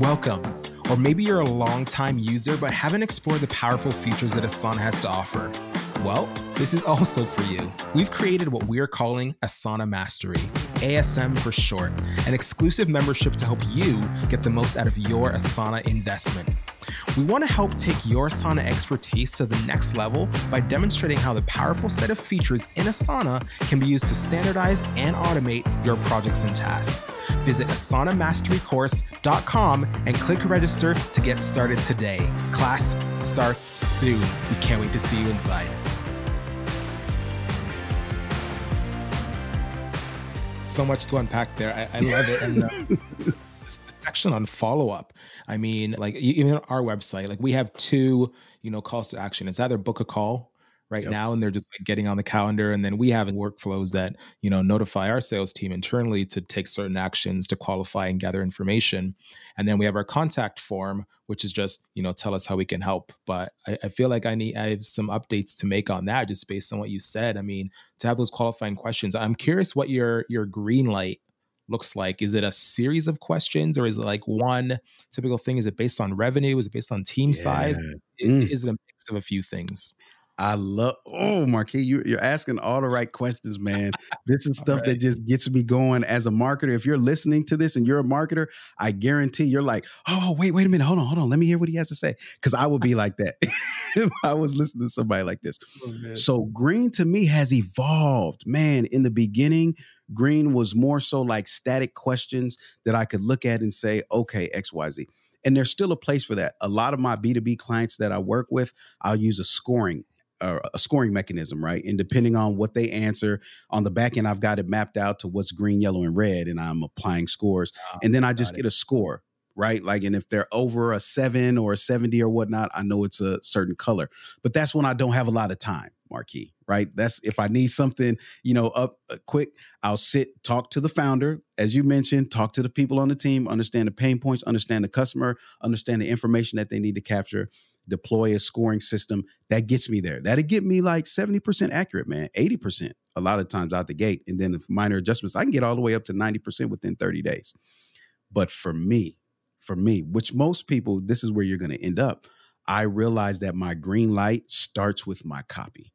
Welcome. Or maybe you're a long-time user but haven't explored the powerful features that Asana has to offer. Well, this is also for you. We've created what we're calling Asana Mastery, ASM for short, an exclusive membership to help you get the most out of your Asana investment. We want to help take your Asana expertise to the next level by demonstrating how the powerful set of features in Asana can be used to standardize and automate your projects and tasks. Visit asanamasterycourse.com and click register to get started today. Class starts soon. We can't wait to see you inside. So much to unpack there. I, I love it. And uh, section on follow up. I mean, like even our website, like we have two, you know, calls to action. It's either book a call right yep. now and they're just like getting on the calendar and then we have workflows that you know notify our sales team internally to take certain actions to qualify and gather information and then we have our contact form which is just you know tell us how we can help but I, I feel like i need i have some updates to make on that just based on what you said i mean to have those qualifying questions i'm curious what your your green light looks like is it a series of questions or is it like one typical thing is it based on revenue is it based on team yeah. size mm. is it a mix of a few things
I love. Oh, Marquis, you, you're asking all the right questions, man. This is stuff right. that just gets me going as a marketer. If you're listening to this and you're a marketer, I guarantee you're like, oh, wait, wait a minute, hold on, hold on, let me hear what he has to say, because I would be like that if I was listening to somebody like this. Oh, so, green to me has evolved, man. In the beginning, green was more so like static questions that I could look at and say, okay, X, Y, Z. And there's still a place for that. A lot of my B2B clients that I work with, I'll use a scoring uh, a scoring mechanism, right? And depending on what they answer on the back end, I've got it mapped out to what's green, yellow, and red, and I'm applying scores. Oh, and then I just get a score, right? Like, and if they're over a seven or a 70 or whatnot, I know it's a certain color. But that's when I don't have a lot of time, Marquis, right? That's if I need something, you know, up uh, quick, I'll sit, talk to the founder, as you mentioned, talk to the people on the team, understand the pain points, understand the customer, understand the information that they need to capture deploy a scoring system that gets me there. That'll get me like 70% accurate, man, 80% a lot of times out the gate. And then the minor adjustments, I can get all the way up to 90% within 30 days. But for me, for me, which most people, this is where you're going to end up. I realize that my green light starts with my copy,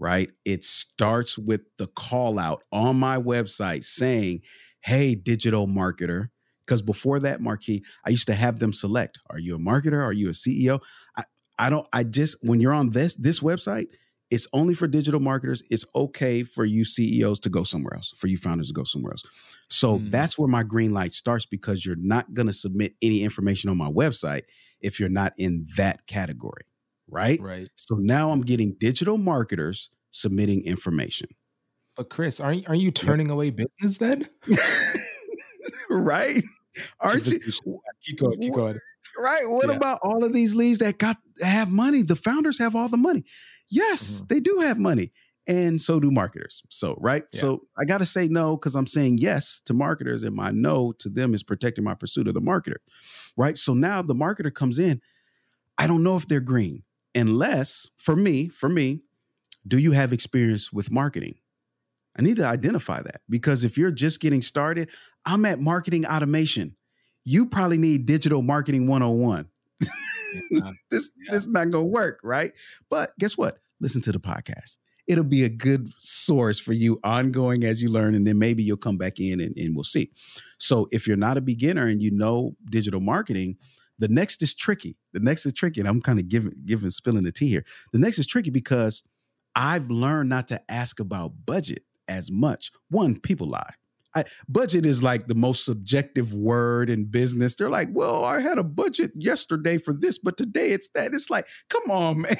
right? It starts with the call out on my website saying, Hey, digital marketer, because before that, Marquis, I used to have them select: Are you a marketer? Are you a CEO? I, I don't. I just when you're on this this website, it's only for digital marketers. It's okay for you CEOs to go somewhere else, for you founders to go somewhere else. So mm. that's where my green light starts because you're not going to submit any information on my website if you're not in that category, right?
Right.
So now I'm getting digital marketers submitting information.
But Chris, aren't are you turning yep. away business then?
right? Aren't you?
Keep going. Keep going.
Right. What yeah. about all of these leads that got have money? The founders have all the money. Yes, mm-hmm. they do have money. And so do marketers. So, right. Yeah. So I got to say no because I'm saying yes to marketers, and my no to them is protecting my pursuit of the marketer. Right. So now the marketer comes in. I don't know if they're green unless, for me, for me, do you have experience with marketing? I need to identify that because if you're just getting started, I'm at marketing automation. You probably need digital marketing 101. Yeah. this yeah. this is not gonna work, right? But guess what? Listen to the podcast. It'll be a good source for you ongoing as you learn, and then maybe you'll come back in and, and we'll see. So if you're not a beginner and you know digital marketing, the next is tricky. The next is tricky. And I'm kind of giving giving spilling the tea here. The next is tricky because I've learned not to ask about budget as much. One, people lie. I, budget is like the most subjective word in business. They're like, well, I had a budget yesterday for this, but today it's that. It's like, come on, man.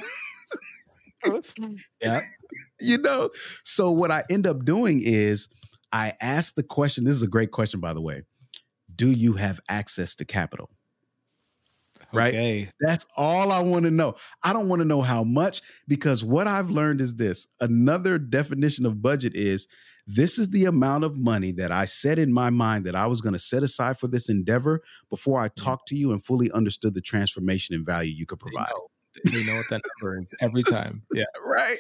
yeah.
You know? So what I end up doing is I ask the question. This is a great question, by the way. Do you have access to capital? Right. Okay. That's all I want to know. I don't want to know how much because what I've learned is this another definition of budget is this is the amount of money that I set in my mind that I was going to set aside for this endeavor before I mm-hmm. talked to you and fully understood the transformation and value you could provide.
They know, they know what that number is every time. Yeah.
right.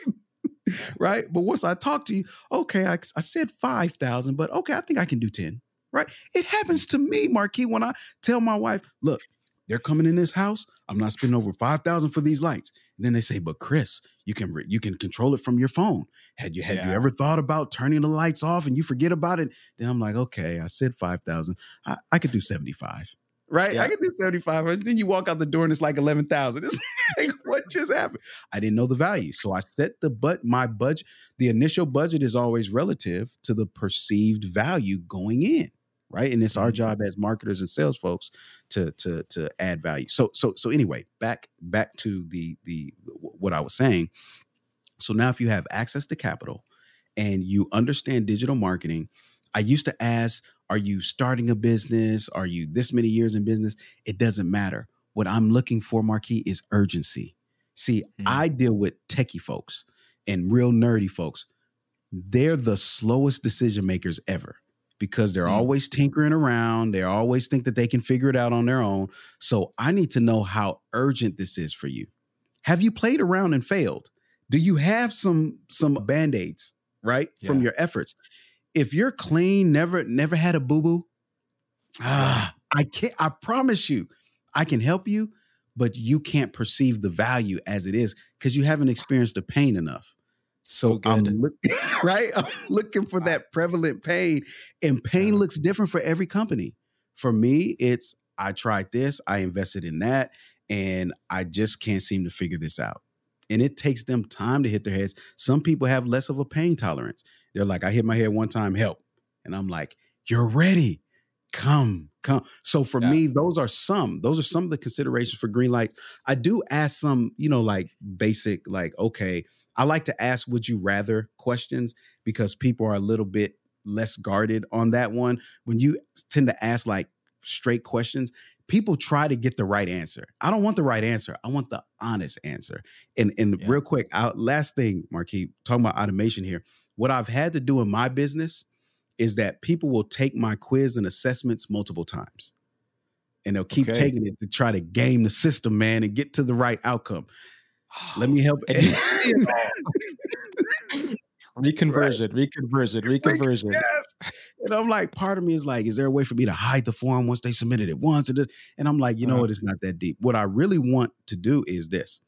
Right. But once I talk to you, okay, I, I said 5,000, but okay, I think I can do 10. Right. It happens to me, Marquis, when I tell my wife, look, they're coming in this house. I'm not spending over 5,000 for these lights. then they say, but Chris, you can re- you can control it from your phone. Had you had yeah. you ever thought about turning the lights off and you forget about it? Then I'm like, okay, I said five thousand. I, I could do seventy five. Right, yeah. I could do seventy five. Then you walk out the door and it's like eleven thousand. It's like what just happened? I didn't know the value, so I set the but my budget. The initial budget is always relative to the perceived value going in right? And it's our mm-hmm. job as marketers and sales folks to to to add value. So so so anyway, back back to the the what I was saying. So now if you have access to capital and you understand digital marketing, I used to ask, are you starting a business? Are you this many years in business? It doesn't matter. What I'm looking for, Marquis, is urgency. See, mm-hmm. I deal with techie folks and real nerdy folks. They're the slowest decision makers ever because they're mm. always tinkering around. They always think that they can figure it out on their own. So I need to know how urgent this is for you. Have you played around and failed? Do you have some some band-aids, right? Yeah. From your efforts. If you're clean, never never had a boo-boo, ah, I can't I promise you, I can help you, but you can't perceive the value as it is because you haven't experienced the pain enough. So, so I'm right. I'm looking for that prevalent pain, and pain looks different for every company. For me, it's I tried this, I invested in that, and I just can't seem to figure this out. And it takes them time to hit their heads. Some people have less of a pain tolerance. They're like, I hit my head one time, help. And I'm like, you're ready. Come, come. So for yeah. me, those are some. Those are some of the considerations for green lights. I do ask some, you know, like basic, like, okay, I like to ask would you rather questions because people are a little bit less guarded on that one. When you tend to ask like straight questions, people try to get the right answer. I don't want the right answer. I want the honest answer. And and yeah. real quick, out last thing, Marquis, talking about automation here. What I've had to do in my business is that people will take my quiz and assessments multiple times. And they'll keep okay. taking it to try to game the system, man, and get to the right outcome. Let me help.
reconversion, right. reconversion, reconversion.
Yes. And I'm like, part of me is like, is there a way for me to hide the form once they submitted it once? And, and I'm like, you know uh-huh. what? It's not that deep. What I really want to do is this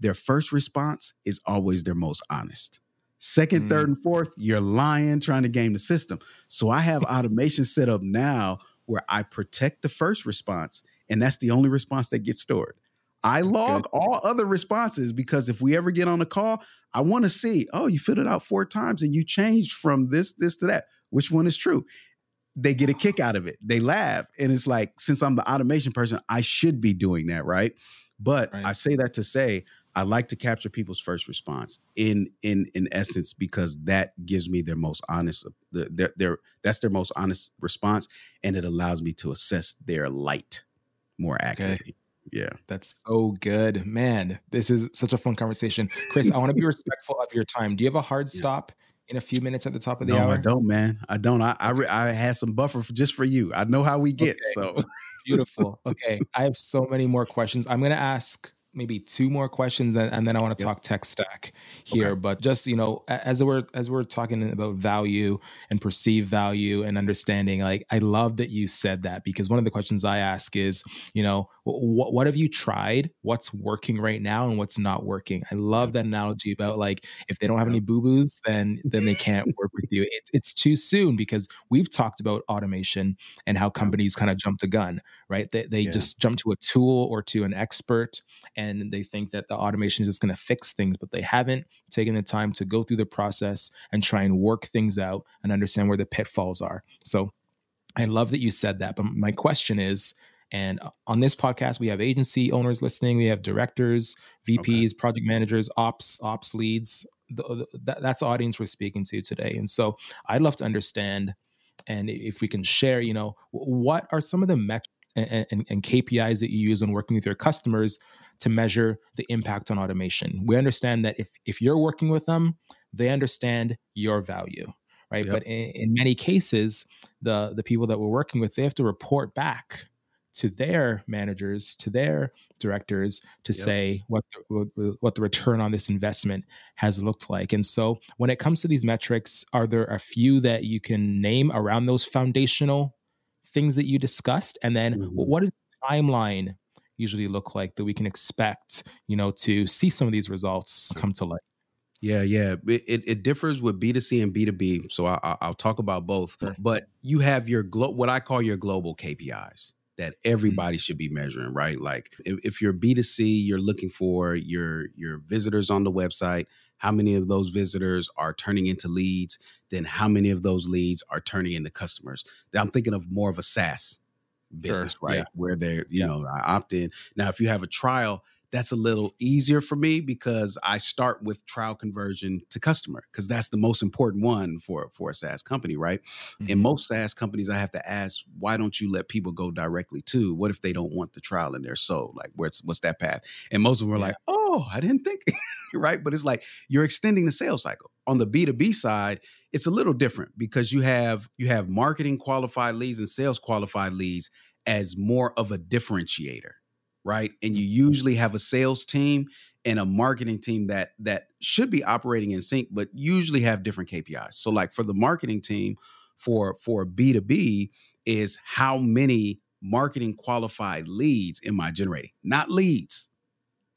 their first response is always their most honest. Second, mm. third, and fourth, you're lying, trying to game the system. So I have automation set up now where I protect the first response, and that's the only response that gets stored. I log good. all other responses because if we ever get on a call, I want to see, oh, you filled it out four times and you changed from this, this to that. Which one is true? They get a kick out of it. They laugh. And it's like, since I'm the automation person, I should be doing that, right? But right. I say that to say I like to capture people's first response in in in essence because that gives me their most honest their their that's their most honest response and it allows me to assess their light more accurately. Okay. Yeah.
That's so good. Man, this is such a fun conversation. Chris, I want to be respectful of your time. Do you have a hard stop in a few minutes at the top of the
no,
hour?
I don't, man. I don't. I I, I had some buffer for, just for you. I know how we get. Okay. So
beautiful. Okay. I have so many more questions. I'm going to ask maybe two more questions and then I want to yep. talk tech stack here. Okay. But just, you know, as we're as we're talking about value and perceived value and understanding, like I love that you said that because one of the questions I ask is, you know, what what have you tried? What's working right now and what's not working? I love that analogy about like if they don't have any boo-boos, then then they can't work with you. It's it's too soon because we've talked about automation and how companies kind of jump the gun, right? They they yeah. just jump to a tool or to an expert and they think that the automation is just going to fix things, but they haven't taken the time to go through the process and try and work things out and understand where the pitfalls are. So I love that you said that. But my question is, and uh, on this podcast, we have agency owners listening, we have directors, VPs, okay. project managers, ops, ops leads. The, the, that's audience we're speaking to today. And so I'd love to understand, and if we can share, you know, what are some of the metrics and, and, and KPIs that you use when working with your customers to measure the impact on automation. We understand that if if you're working with them, they understand your value, right? Yep. But in, in many cases, the the people that we're working with, they have to report back to their managers, to their directors, to yep. say what the, what the return on this investment has looked like. And so, when it comes to these metrics, are there a few that you can name around those foundational things that you discussed? And then, mm-hmm. what is the timeline usually look like that we can expect, you know, to see some of these results come to light?
Yeah, yeah. It, it, differs with B2C and B2B. So I, will talk about both. Sure. But you have your glo- what I call your global KPIs that mm-hmm. everybody should be measuring, right? Like if, if you're B2C, you're looking for your your visitors on the website, how many of those visitors are turning into leads, then how many of those leads are turning into customers. Now I'm thinking of more of a SaaS business, sure. right? Yeah. Where they're, you yeah. know, I opt in. Now, if you have a trial, that's a little easier for me because I start with trial conversion to customer because that's the most important one for for a SaaS company, right? Mm-hmm. In most SaaS companies, I have to ask, why don't you let people go directly to? What if they don't want the trial in their soul? Like, where's what's that path? And most of them are yeah. like, oh, I didn't think, right? But it's like you're extending the sales cycle. On the B two B side, it's a little different because you have you have marketing qualified leads and sales qualified leads as more of a differentiator right? And you mm-hmm. usually have a sales team and a marketing team that that should be operating in sync, but usually have different KPIs. So, like for the marketing team, for for B two B, is how many marketing qualified leads am I generating? Not leads.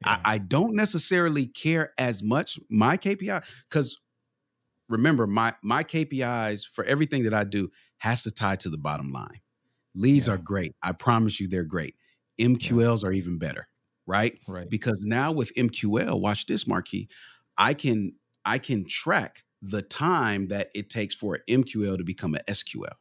Yeah. I, I don't necessarily care as much my KPI because remember my my KPIs for everything that I do has to tie to the bottom line. Leads yeah. are great. I promise you they're great. MQLs yeah. are even better, right?
Right.
Because now with MQL, watch this, Marquis, I can I can track the time that it takes for an MQL to become an SQL.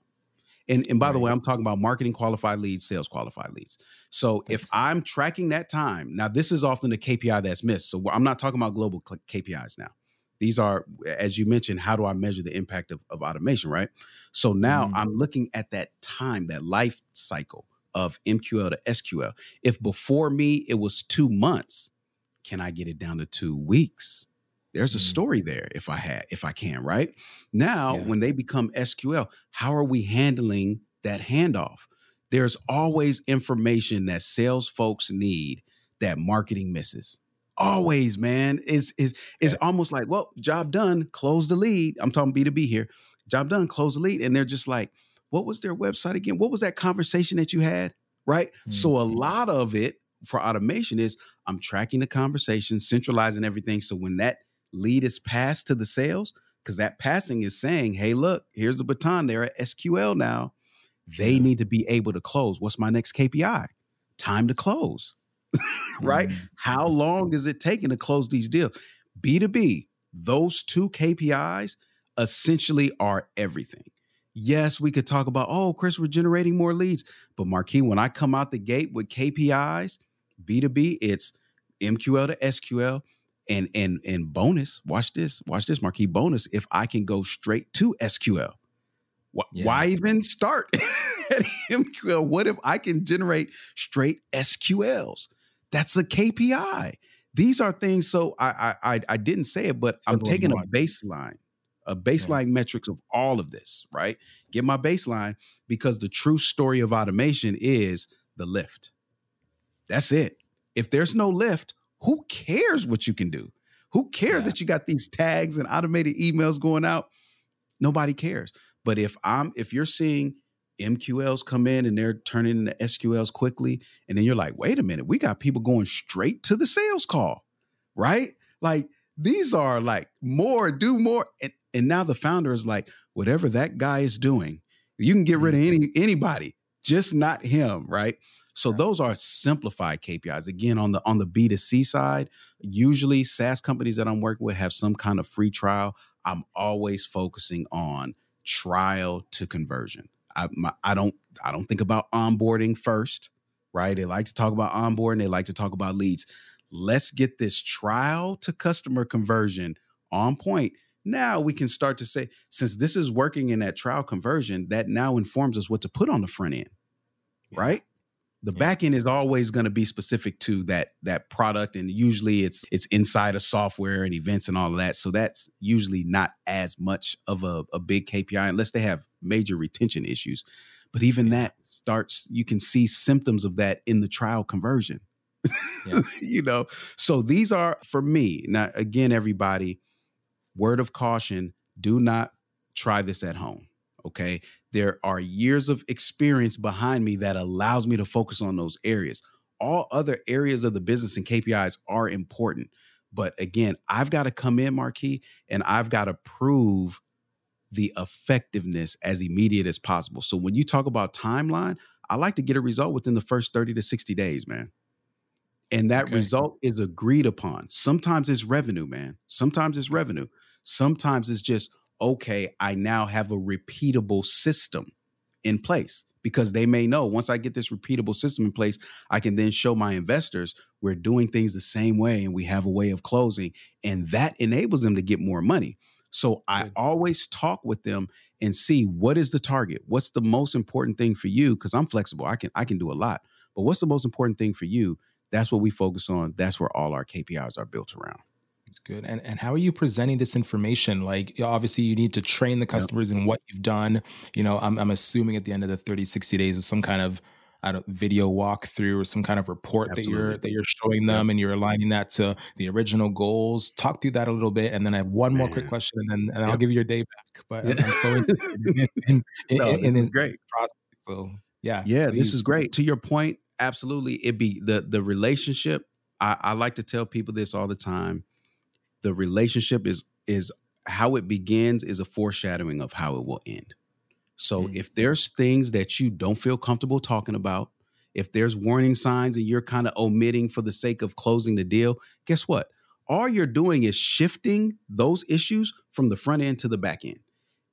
And, and by right. the way, I'm talking about marketing qualified leads, sales qualified leads. So Thanks. if I'm tracking that time, now this is often the KPI that's missed. So I'm not talking about global KPIs now. These are, as you mentioned, how do I measure the impact of, of automation, right? So now mm. I'm looking at that time, that life cycle of MQL to SQL. If before me it was two months, can I get it down to two weeks? There's a mm. story there if I had, if I can, right? Now, yeah. when they become SQL, how are we handling that handoff? There's always information that sales folks need that marketing misses. Always, man. Is is is yeah. almost like, well, job done, close the lead. I'm talking B2B here. Job done, close the lead. And they're just like, what was their website again? What was that conversation that you had? Right. Mm-hmm. So a mm-hmm. lot of it for automation is I'm tracking the conversation, centralizing everything. So when that lead is passed to the sales, because that passing is saying, hey, look, here's the baton. They're at SQL now. They need to be able to close. What's my next KPI? Time to close. right? Mm-hmm. How long is it taking to close these deals? B2B, those two KPIs essentially are everything yes, we could talk about, oh, Chris, we're generating more leads. But Marquis, when I come out the gate with KPIs, B2B, it's MQL to SQL. And and and bonus, watch this, watch this, Marquis bonus. If I can go straight to SQL, wh- yeah. why even start at MQL? What if I can generate straight SQLs? That's a KPI. These are things. So I I I didn't say it, but I'm taking a baseline a baseline yeah. metrics of all of this, right? Get my baseline because the true story of automation is the lift. That's it. If there's no lift, who cares what you can do? Who cares yeah. that you got these tags and automated emails going out? Nobody cares. But if I'm if you're seeing MQLs come in and they're turning into SQLs quickly, and then you're like, wait a minute, we got people going straight to the sales call, right? Like these are like more, do more. And, and now the founder is like, whatever that guy is doing, you can get rid of mm-hmm. any anybody, just not him, right? So those are simplified KPIs. Again, on the on the B2C side, usually SaaS companies that I'm working with have some kind of free trial. I'm always focusing on trial to conversion. I my, I don't I don't think about onboarding first, right? They like to talk about onboarding, they like to talk about leads. Let's get this trial to customer conversion on point now we can start to say, since this is working in that trial conversion, that now informs us what to put on the front end, yeah. right? The yeah. back end is always going to be specific to that that product, and usually it's it's inside of software and events and all of that. So that's usually not as much of a, a big KPI unless they have major retention issues. But even yeah. that starts, you can see symptoms of that in the trial conversion. You know, so these are for me. Now, again, everybody, word of caution do not try this at home. Okay. There are years of experience behind me that allows me to focus on those areas. all other areas of the business and KPIs are important. But again, I've got to come in, Marquis, and I've got to prove the effectiveness as immediate as possible. So when you talk about timeline, I like to get a result within the first 30 to 60 days, man. And that okay. result is agreed upon. Sometimes it's revenue, man. Sometimes it's revenue. Sometimes it's just, okay, I now have a repeatable system in place because they may know once I get this repeatable system in place, I can then show my investors we're doing things the same way and we have a way of closing. And that enables them to get more money. So I always talk with them and see what is the target? What's the most important thing for you? Because I'm flexible. I can I can do a lot. But what's the most important thing for you? That's what we focus on. That's where all our KPIs are built around.
It's good. And and how are you presenting this information? Like obviously you need to train the customers yep. in what you've done. You know, I'm I'm assuming at the end of the 30, 60 days is some kind of I don't video walkthrough or some kind of report Absolutely. that you're that you're showing them and you're aligning that to the original goals. Talk through that a little bit, and then I have one Man. more quick question, and then and yep. I'll give you your day back. But yeah. I'm so in, in, in, no, in,
in great
process. So yeah,
yeah, please. this is great. To your point, absolutely, it be the the relationship. I, I like to tell people this all the time. The relationship is is how it begins is a foreshadowing of how it will end. So mm-hmm. if there's things that you don't feel comfortable talking about, if there's warning signs and you're kind of omitting for the sake of closing the deal, guess what? All you're doing is shifting those issues from the front end to the back end.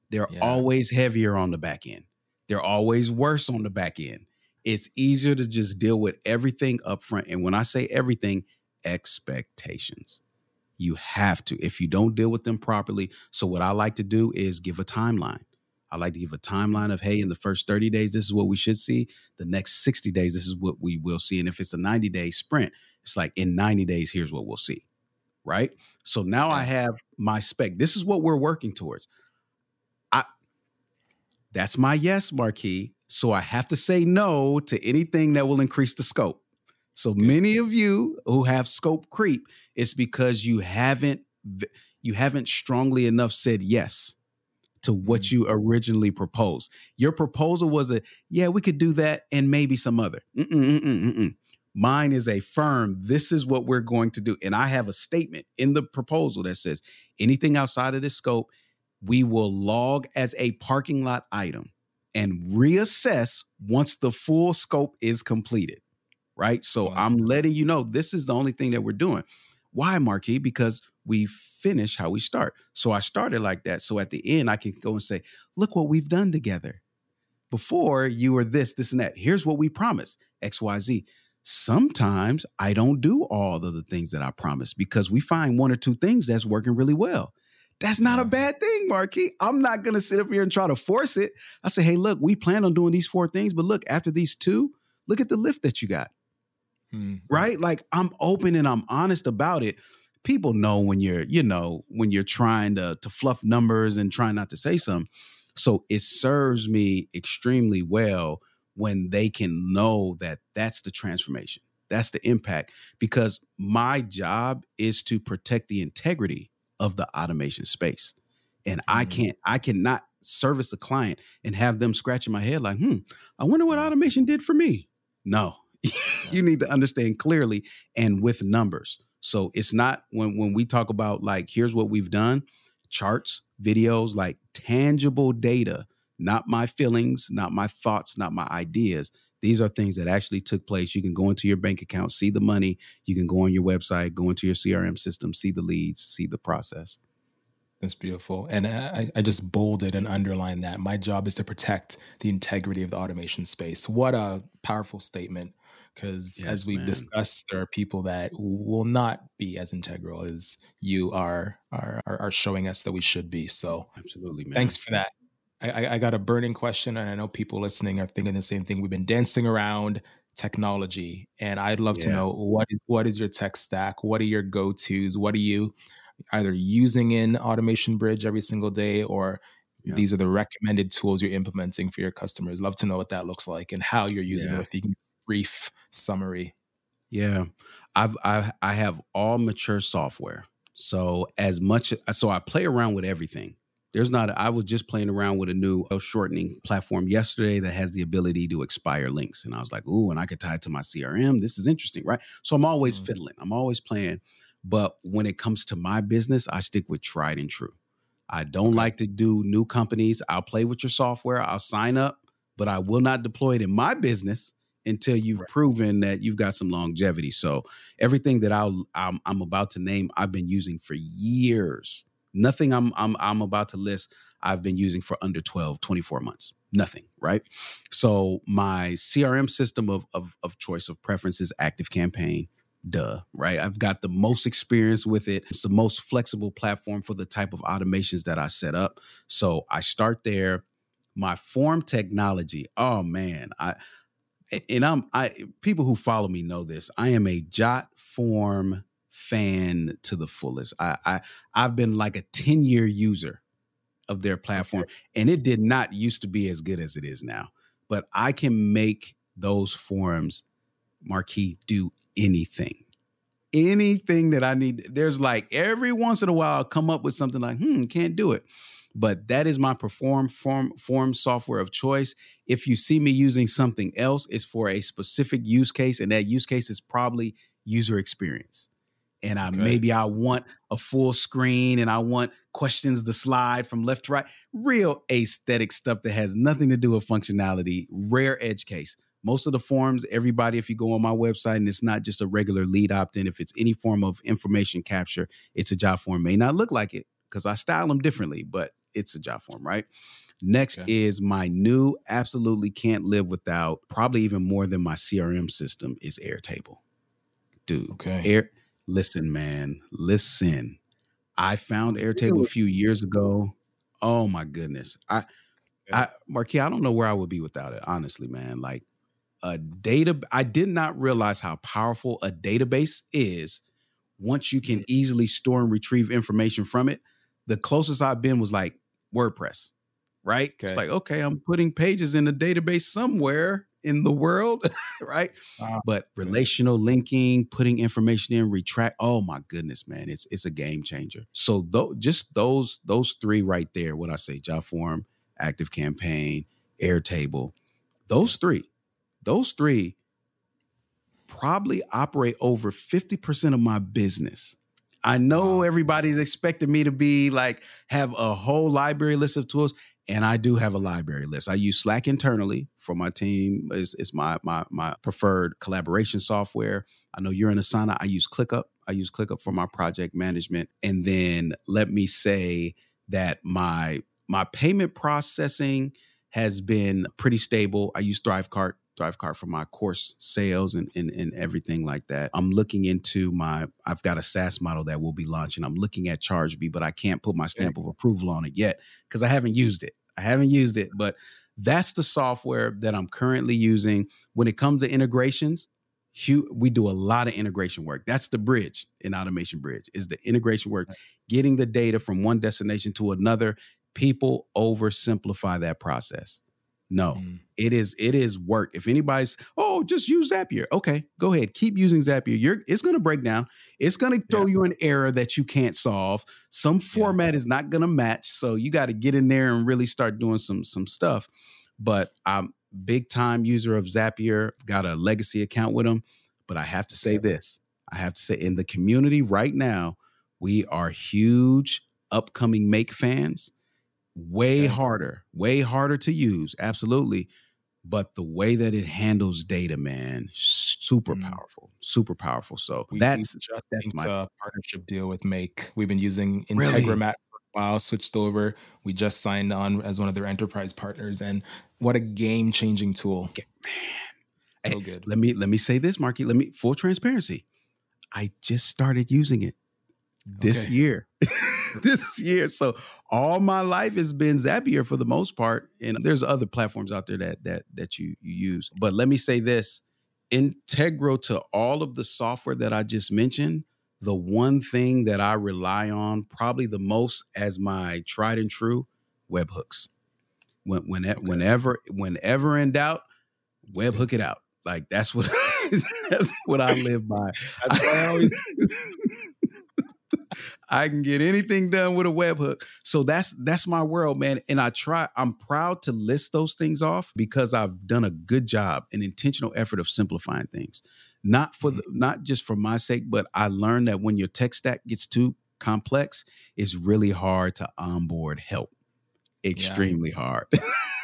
They're yeah. always heavier on the back end. They're always worse on the back end. It's easier to just deal with everything up front. And when I say everything, expectations. You have to. If you don't deal with them properly, so what I like to do is give a timeline. I like to give a timeline of, hey, in the first 30 days, this is what we should see. The next 60 days, this is what we will see. And if it's a 90 day sprint, it's like in 90 days, here's what we'll see. Right. So now I have my spec. This is what we're working towards. That's my yes, Marquis. So I have to say no to anything that will increase the scope. So many of you who have scope creep, it's because you haven't you haven't strongly enough said yes to what mm. you originally proposed. Your proposal was a, yeah, we could do that and maybe some other. Mm-mm, mm-mm, Mine is a firm, this is what we're going to do. And I have a statement in the proposal that says anything outside of this scope, we will log as a parking lot item and reassess once the full scope is completed. Right. So wow. I'm letting you know this is the only thing that we're doing. Why, Marquis? Because we finish how we start. So I started like that. So at the end, I can go and say, look what we've done together. Before you were this, this, and that. Here's what we promised XYZ. Sometimes I don't do all of the things that I promised because we find one or two things that's working really well. That's not a bad thing, Marquis. I'm not to sit up here and try to force it. I say, hey, look, we plan on doing these four things, but look, after these two, look at the lift that you got. Mm-hmm. Right? Like I'm open and I'm honest about it people know when you're, you know, when you're trying to to fluff numbers and trying not to say something. So it serves me extremely well when they can know that that's the transformation. That's the impact because my job is to protect the integrity of the automation space. And mm-hmm. I can't I cannot service a client and have them scratching my head like, "Hmm, I wonder what mm-hmm. automation did for me." No. you need to understand clearly and with numbers. So it's not when when we talk about like here's what we've done, charts, videos, like tangible data, not my feelings, not my thoughts, not my ideas. These are things that actually took place. You can go into your bank account, see the money. You can go on your website, go into your CRM system, see the leads, see the process.
That's beautiful. And I, I just bolded and underlined that. My job is to protect the integrity of the automation space. What a powerful statement because yes, as we've man. discussed there are people that will not be as integral as you are, are are showing us that we should be so
absolutely man.
thanks for that I, I got a burning question and i know people listening are thinking the same thing we've been dancing around technology and i'd love yeah. to know what what is your tech stack what are your go-to's what are you either using in automation bridge every single day or yeah. these are the recommended tools you're implementing for your customers love to know what that looks like and how you're using yeah. it if you can brief summary?
Yeah, I've I I have all mature software. So as much so I play around with everything. There's not. A, I was just playing around with a new shortening platform yesterday that has the ability to expire links, and I was like, "Ooh!" And I could tie it to my CRM. This is interesting, right? So I'm always mm-hmm. fiddling. I'm always playing. But when it comes to my business, I stick with tried and true. I don't okay. like to do new companies. I'll play with your software. I'll sign up, but I will not deploy it in my business until you've right. proven that you've got some longevity. So everything that I'll, I'm, I'm about to name, I've been using for years. Nothing I'm, I'm, I'm about to list, I've been using for under 12, 24 months. Nothing, right? So my CRM system of, of, of choice of preference is Active Campaign duh, right? I've got the most experience with it. It's the most flexible platform for the type of automations that I set up. So I start there. My form technology, oh man, I and I'm I people who follow me know this. I am a Jotform fan to the fullest. I, I I've been like a 10 year user of their platform, okay. and it did not used to be as good as it is now. But I can make those forms Marquis do anything. Anything that I need. There's like every once in a while I'll come up with something like, hmm, can't do it. But that is my perform form form software of choice. If you see me using something else, it's for a specific use case, and that use case is probably user experience. And I okay. maybe I want a full screen and I want questions to slide from left to right. Real aesthetic stuff that has nothing to do with functionality, rare edge case most of the forms, everybody, if you go on my website and it's not just a regular lead opt in, if it's any form of information capture, it's a Jotform. May not look like it because I style them differently, but it's a Jotform, right? Next okay. is my new, absolutely can't live without, probably even more than my CRM system is Airtable. Dude, okay. Air, listen, man, listen. I found Airtable a few years ago. Oh my goodness. I, I, Marquis, I don't know where I would be without it, honestly, man. Like a data I did not realize how powerful a database is once you can easily store and retrieve information from it. The closest I've been was like WordPress, right? Okay. It's like, okay, I'm putting pages in a database somewhere in the world, right? But relational linking, putting information in, retract. Oh my goodness, man, it's it's a game changer. So th- just those those three right there, what I say, JotForm, Active Campaign, Airtable, those three those three probably operate over 50% of my business. I know everybody's expecting me to be like have a whole library list of tools, and I do have a library list. I use Slack internally for my team. It's, it's my my my preferred collaboration software. I know you're in Asana. I use ClickUp. I use ClickUp for my project management. And then let me say that my my payment processing has been pretty stable. I use ThriveCart ThriveCart for my course sales and, and, and everything like that. I'm looking into my, I've got a SaaS model that will be launching. I'm looking at ChargeBee, but I can't put my stamp of approval on it yet because I haven't used it. I haven't used it, but that's the software that I'm currently using. When it comes to integrations, we do a lot of integration work. That's the bridge in Automation Bridge is the integration work, getting the data from one destination to another. People oversimplify that process. No, mm. it is it is work. If anybody's, oh, just use Zapier. Okay, go ahead. Keep using Zapier. You're it's gonna break down. It's gonna throw yeah. you an error that you can't solve. Some format yeah. is not gonna match. So you got to get in there and really start doing some some stuff. But I'm big time user of Zapier, got a legacy account with them. But I have to say this. I have to say in the community right now, we are huge upcoming make fans way yeah. harder, way harder to use, absolutely. But the way that it handles data, man, super mm. powerful, super powerful. So
we,
that's
just that's my a partnership deal with Make. We've been using Integromat really? for a while, switched over. We just signed on as one of their enterprise partners, and what a game changing tool,
man! So hey, good. Let me let me say this, Marky. Let me full transparency. I just started using it this okay. year. this year. So all my life has been Zapier for the most part. And there's other platforms out there that that that you, you use. But let me say this. Integral to all of the software that I just mentioned, the one thing that I rely on probably the most as my tried and true webhooks. When, when okay. whenever whenever in doubt, webhook it out. Like that's what that's what I live by. I always, I can get anything done with a webhook. So that's that's my world, man. And I try, I'm proud to list those things off because I've done a good job, an intentional effort of simplifying things. Not for the, mm-hmm. not just for my sake, but I learned that when your tech stack gets too complex, it's really hard to onboard help. Extremely yeah. hard.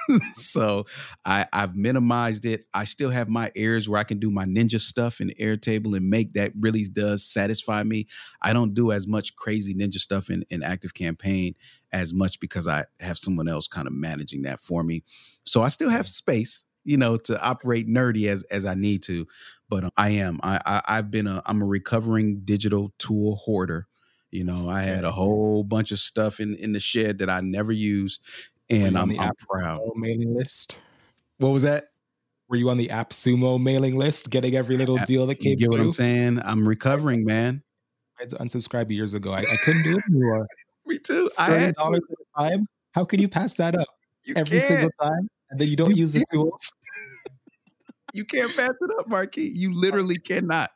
so I, I've minimized it. I still have my areas where I can do my ninja stuff in Airtable and make that really does satisfy me. I don't do as much crazy ninja stuff in, in Active Campaign as much because I have someone else kind of managing that for me. So I still have mm. space, you know, to operate nerdy as as I need to. But uh, I am. I, I I've been a I'm a recovering digital tool hoarder. You know, I had a whole bunch of stuff in in the shed that I never used, and I'm, I'm proud.
Mailing list.
What was that?
Were you on the AppSumo mailing list, getting every little deal that came? You
get
through?
what I'm saying? I'm recovering, man.
I had to unsubscribe years ago. I, I couldn't do it anymore.
Me too.
Thirty dollars at a time. How can you pass that up you every can't. single time, and then you don't you use can't. the tools?
you can't pass it up, Marquis. You literally cannot.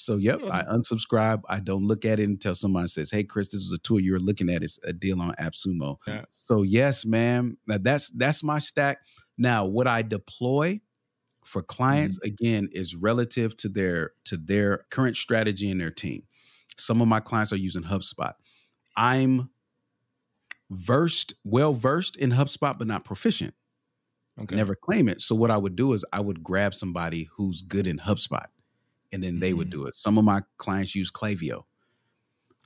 So, yep, I unsubscribe. I don't look at it until somebody says, "Hey, Chris, this is a tool you're looking at. It's a deal on AppSumo." Yeah. So, yes, ma'am. now that's that's my stack. Now, what I deploy for clients mm-hmm. again is relative to their to their current strategy and their team. Some of my clients are using HubSpot. I'm versed, well versed in HubSpot, but not proficient. Okay. Never claim it. So what I would do is I would grab somebody who's good in HubSpot and then they mm-hmm. would do it. Some of my clients use Klaviyo.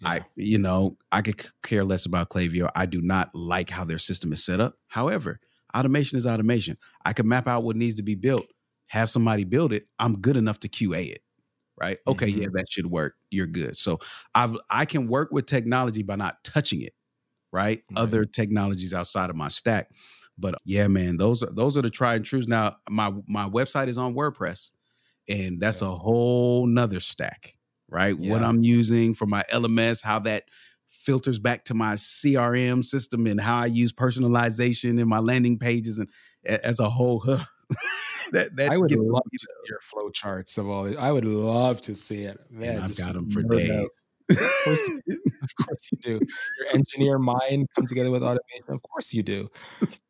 Yeah. I, you know, I could care less about Klaviyo. I do not like how their system is set up. However, automation is automation. I can map out what needs to be built, have somebody build it. I'm good enough to QA it. Right. Okay. Mm-hmm. Yeah, that should work. You're good. So I've I can work with technology by not touching it. Right. right. Other technologies outside of my stack. But yeah, man, those are those are the tried and trues. Now, my my website is on WordPress and that's a whole nother stack right yeah. what i'm using for my lms how that filters back to my crm system and how i use personalization in my landing pages and as a whole huh,
that, that i would love to see your flow charts of all i would love to see it
man i've got them for days
of course, of course you do. Your engineer mind come together with automation. Of course you do.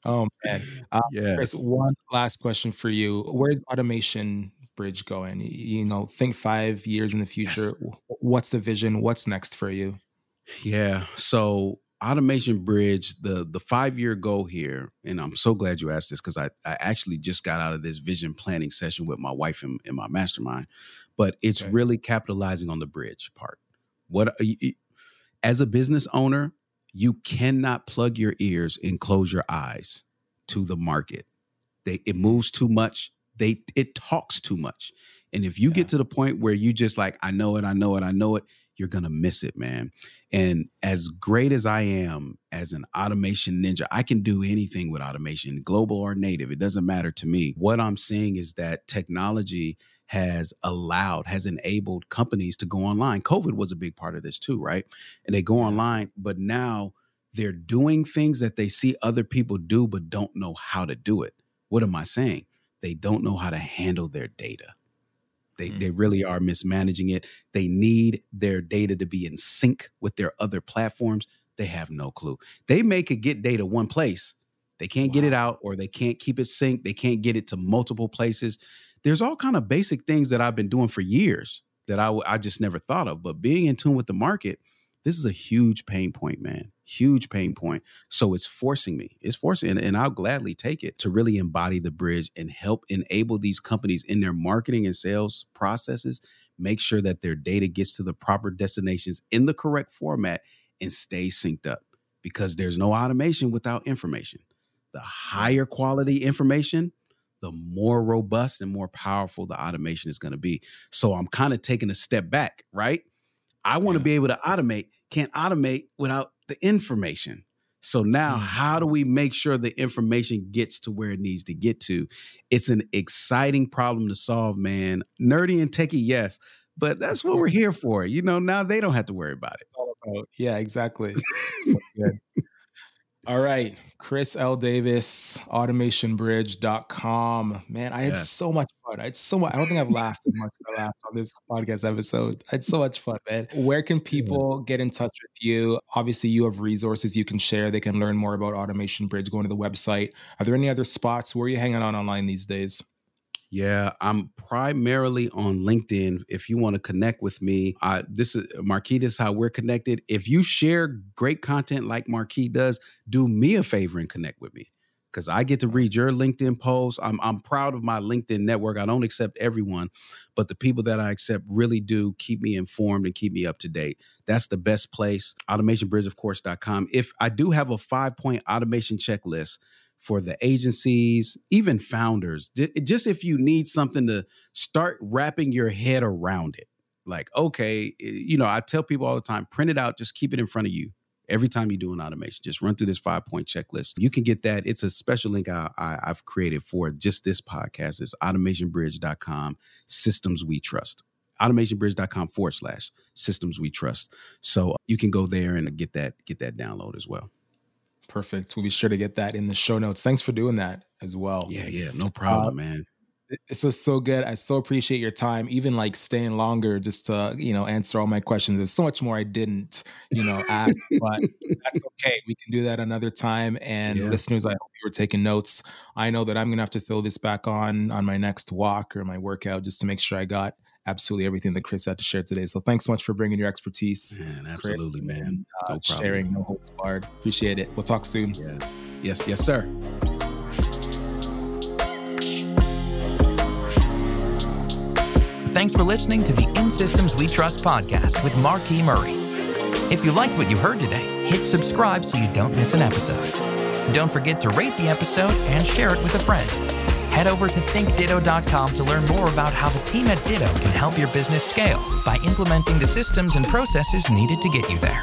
Oh man. Um, yes. Chris, one last question for you. Where's automation bridge going? You know, think five years in the future. Yes. What's the vision? What's next for you?
Yeah. So automation bridge the the five year goal here and i'm so glad you asked this because I, I actually just got out of this vision planning session with my wife and, in my mastermind but it's okay. really capitalizing on the bridge part what as a business owner you cannot plug your ears and close your eyes to the market they, it moves too much they it talks too much. And if you yeah. get to the point where you just like, I know it, I know it, I know it, you're gonna miss it, man. And as great as I am as an automation ninja, I can do anything with automation, global or native. It doesn't matter to me. What I'm seeing is that technology has allowed, has enabled companies to go online. COVID was a big part of this too, right? And they go online, but now they're doing things that they see other people do, but don't know how to do it. What am I saying? They don't know how to handle their data. They, mm. they really are mismanaging it. They need their data to be in sync with their other platforms. They have no clue. They make could get data one place. They can't wow. get it out or they can't keep it synced. They can't get it to multiple places. There's all kind of basic things that I've been doing for years that I, I just never thought of. But being in tune with the market, this is a huge pain point, man. Huge pain point. So it's forcing me. It's forcing, and, and I'll gladly take it to really embody the bridge and help enable these companies in their marketing and sales processes. Make sure that their data gets to the proper destinations in the correct format and stay synced up because there's no automation without information. The higher quality information, the more robust and more powerful the automation is going to be. So I'm kind of taking a step back, right? I want to yeah. be able to automate, can't automate without the information. So now, mm. how do we make sure the information gets to where it needs to get to? It's an exciting problem to solve, man. Nerdy and techie, yes, but that's what we're here for. You know, now they don't have to worry about it.
About, yeah, exactly. so good. All right. Chris L. Davis, automationbridge.com. Man, I had yes. so much fun. I had so much. I don't think I've laughed as much as I laughed on this podcast episode. I had so much fun, man. Where can people yeah. get in touch with you? Obviously, you have resources you can share. They can learn more about Automation Bridge going to the website. Are there any other spots? Where are you hanging out online these days?
Yeah, I'm primarily on LinkedIn. If you want to connect with me, I, this is Marquis. This is how we're connected. If you share great content like Marquis does, do me a favor and connect with me because I get to read your LinkedIn posts. I'm I'm proud of my LinkedIn network. I don't accept everyone, but the people that I accept really do keep me informed and keep me up to date. That's the best place. AutomationBridgeOfCourse.com. If I do have a five point automation checklist for the agencies, even founders. Just if you need something to start wrapping your head around it. Like, okay, eh, you know, I tell people all the time, print it out, just keep it in front of you. Every time you do an automation, just run through this five point checklist. You can get that. It's a special link I, I've created for just this podcast. It's automationbridge.com, systems we trust automationbridge.com forward slash systems we trust. So uh, you can go there and get that get that download as well.
Perfect. We'll be sure to get that in the show notes. Thanks for doing that as well.
Yeah, yeah, no problem, uh, man.
This was so good. I so appreciate your time, even like staying longer just to, you know, answer all my questions. There's so much more I didn't, you know, ask, but that's okay. We can do that another time. And yeah. listeners, I hope you were taking notes. I know that I'm gonna have to throw this back on on my next walk or my workout just to make sure I got absolutely everything that Chris had to share today. So thanks so much for bringing your expertise.
Man, absolutely, Chris, man.
And, uh, no sharing no holds barred. Appreciate it. We'll talk soon.
Yeah. Yes, yes, sir.
Thanks for listening to the In Systems We Trust podcast with Marquis Murray. If you liked what you heard today, hit subscribe so you don't miss an episode. Don't forget to rate the episode and share it with a friend head over to thinkditto.com to learn more about how the team at Ditto can help your business scale by implementing the systems and processes needed to get you there.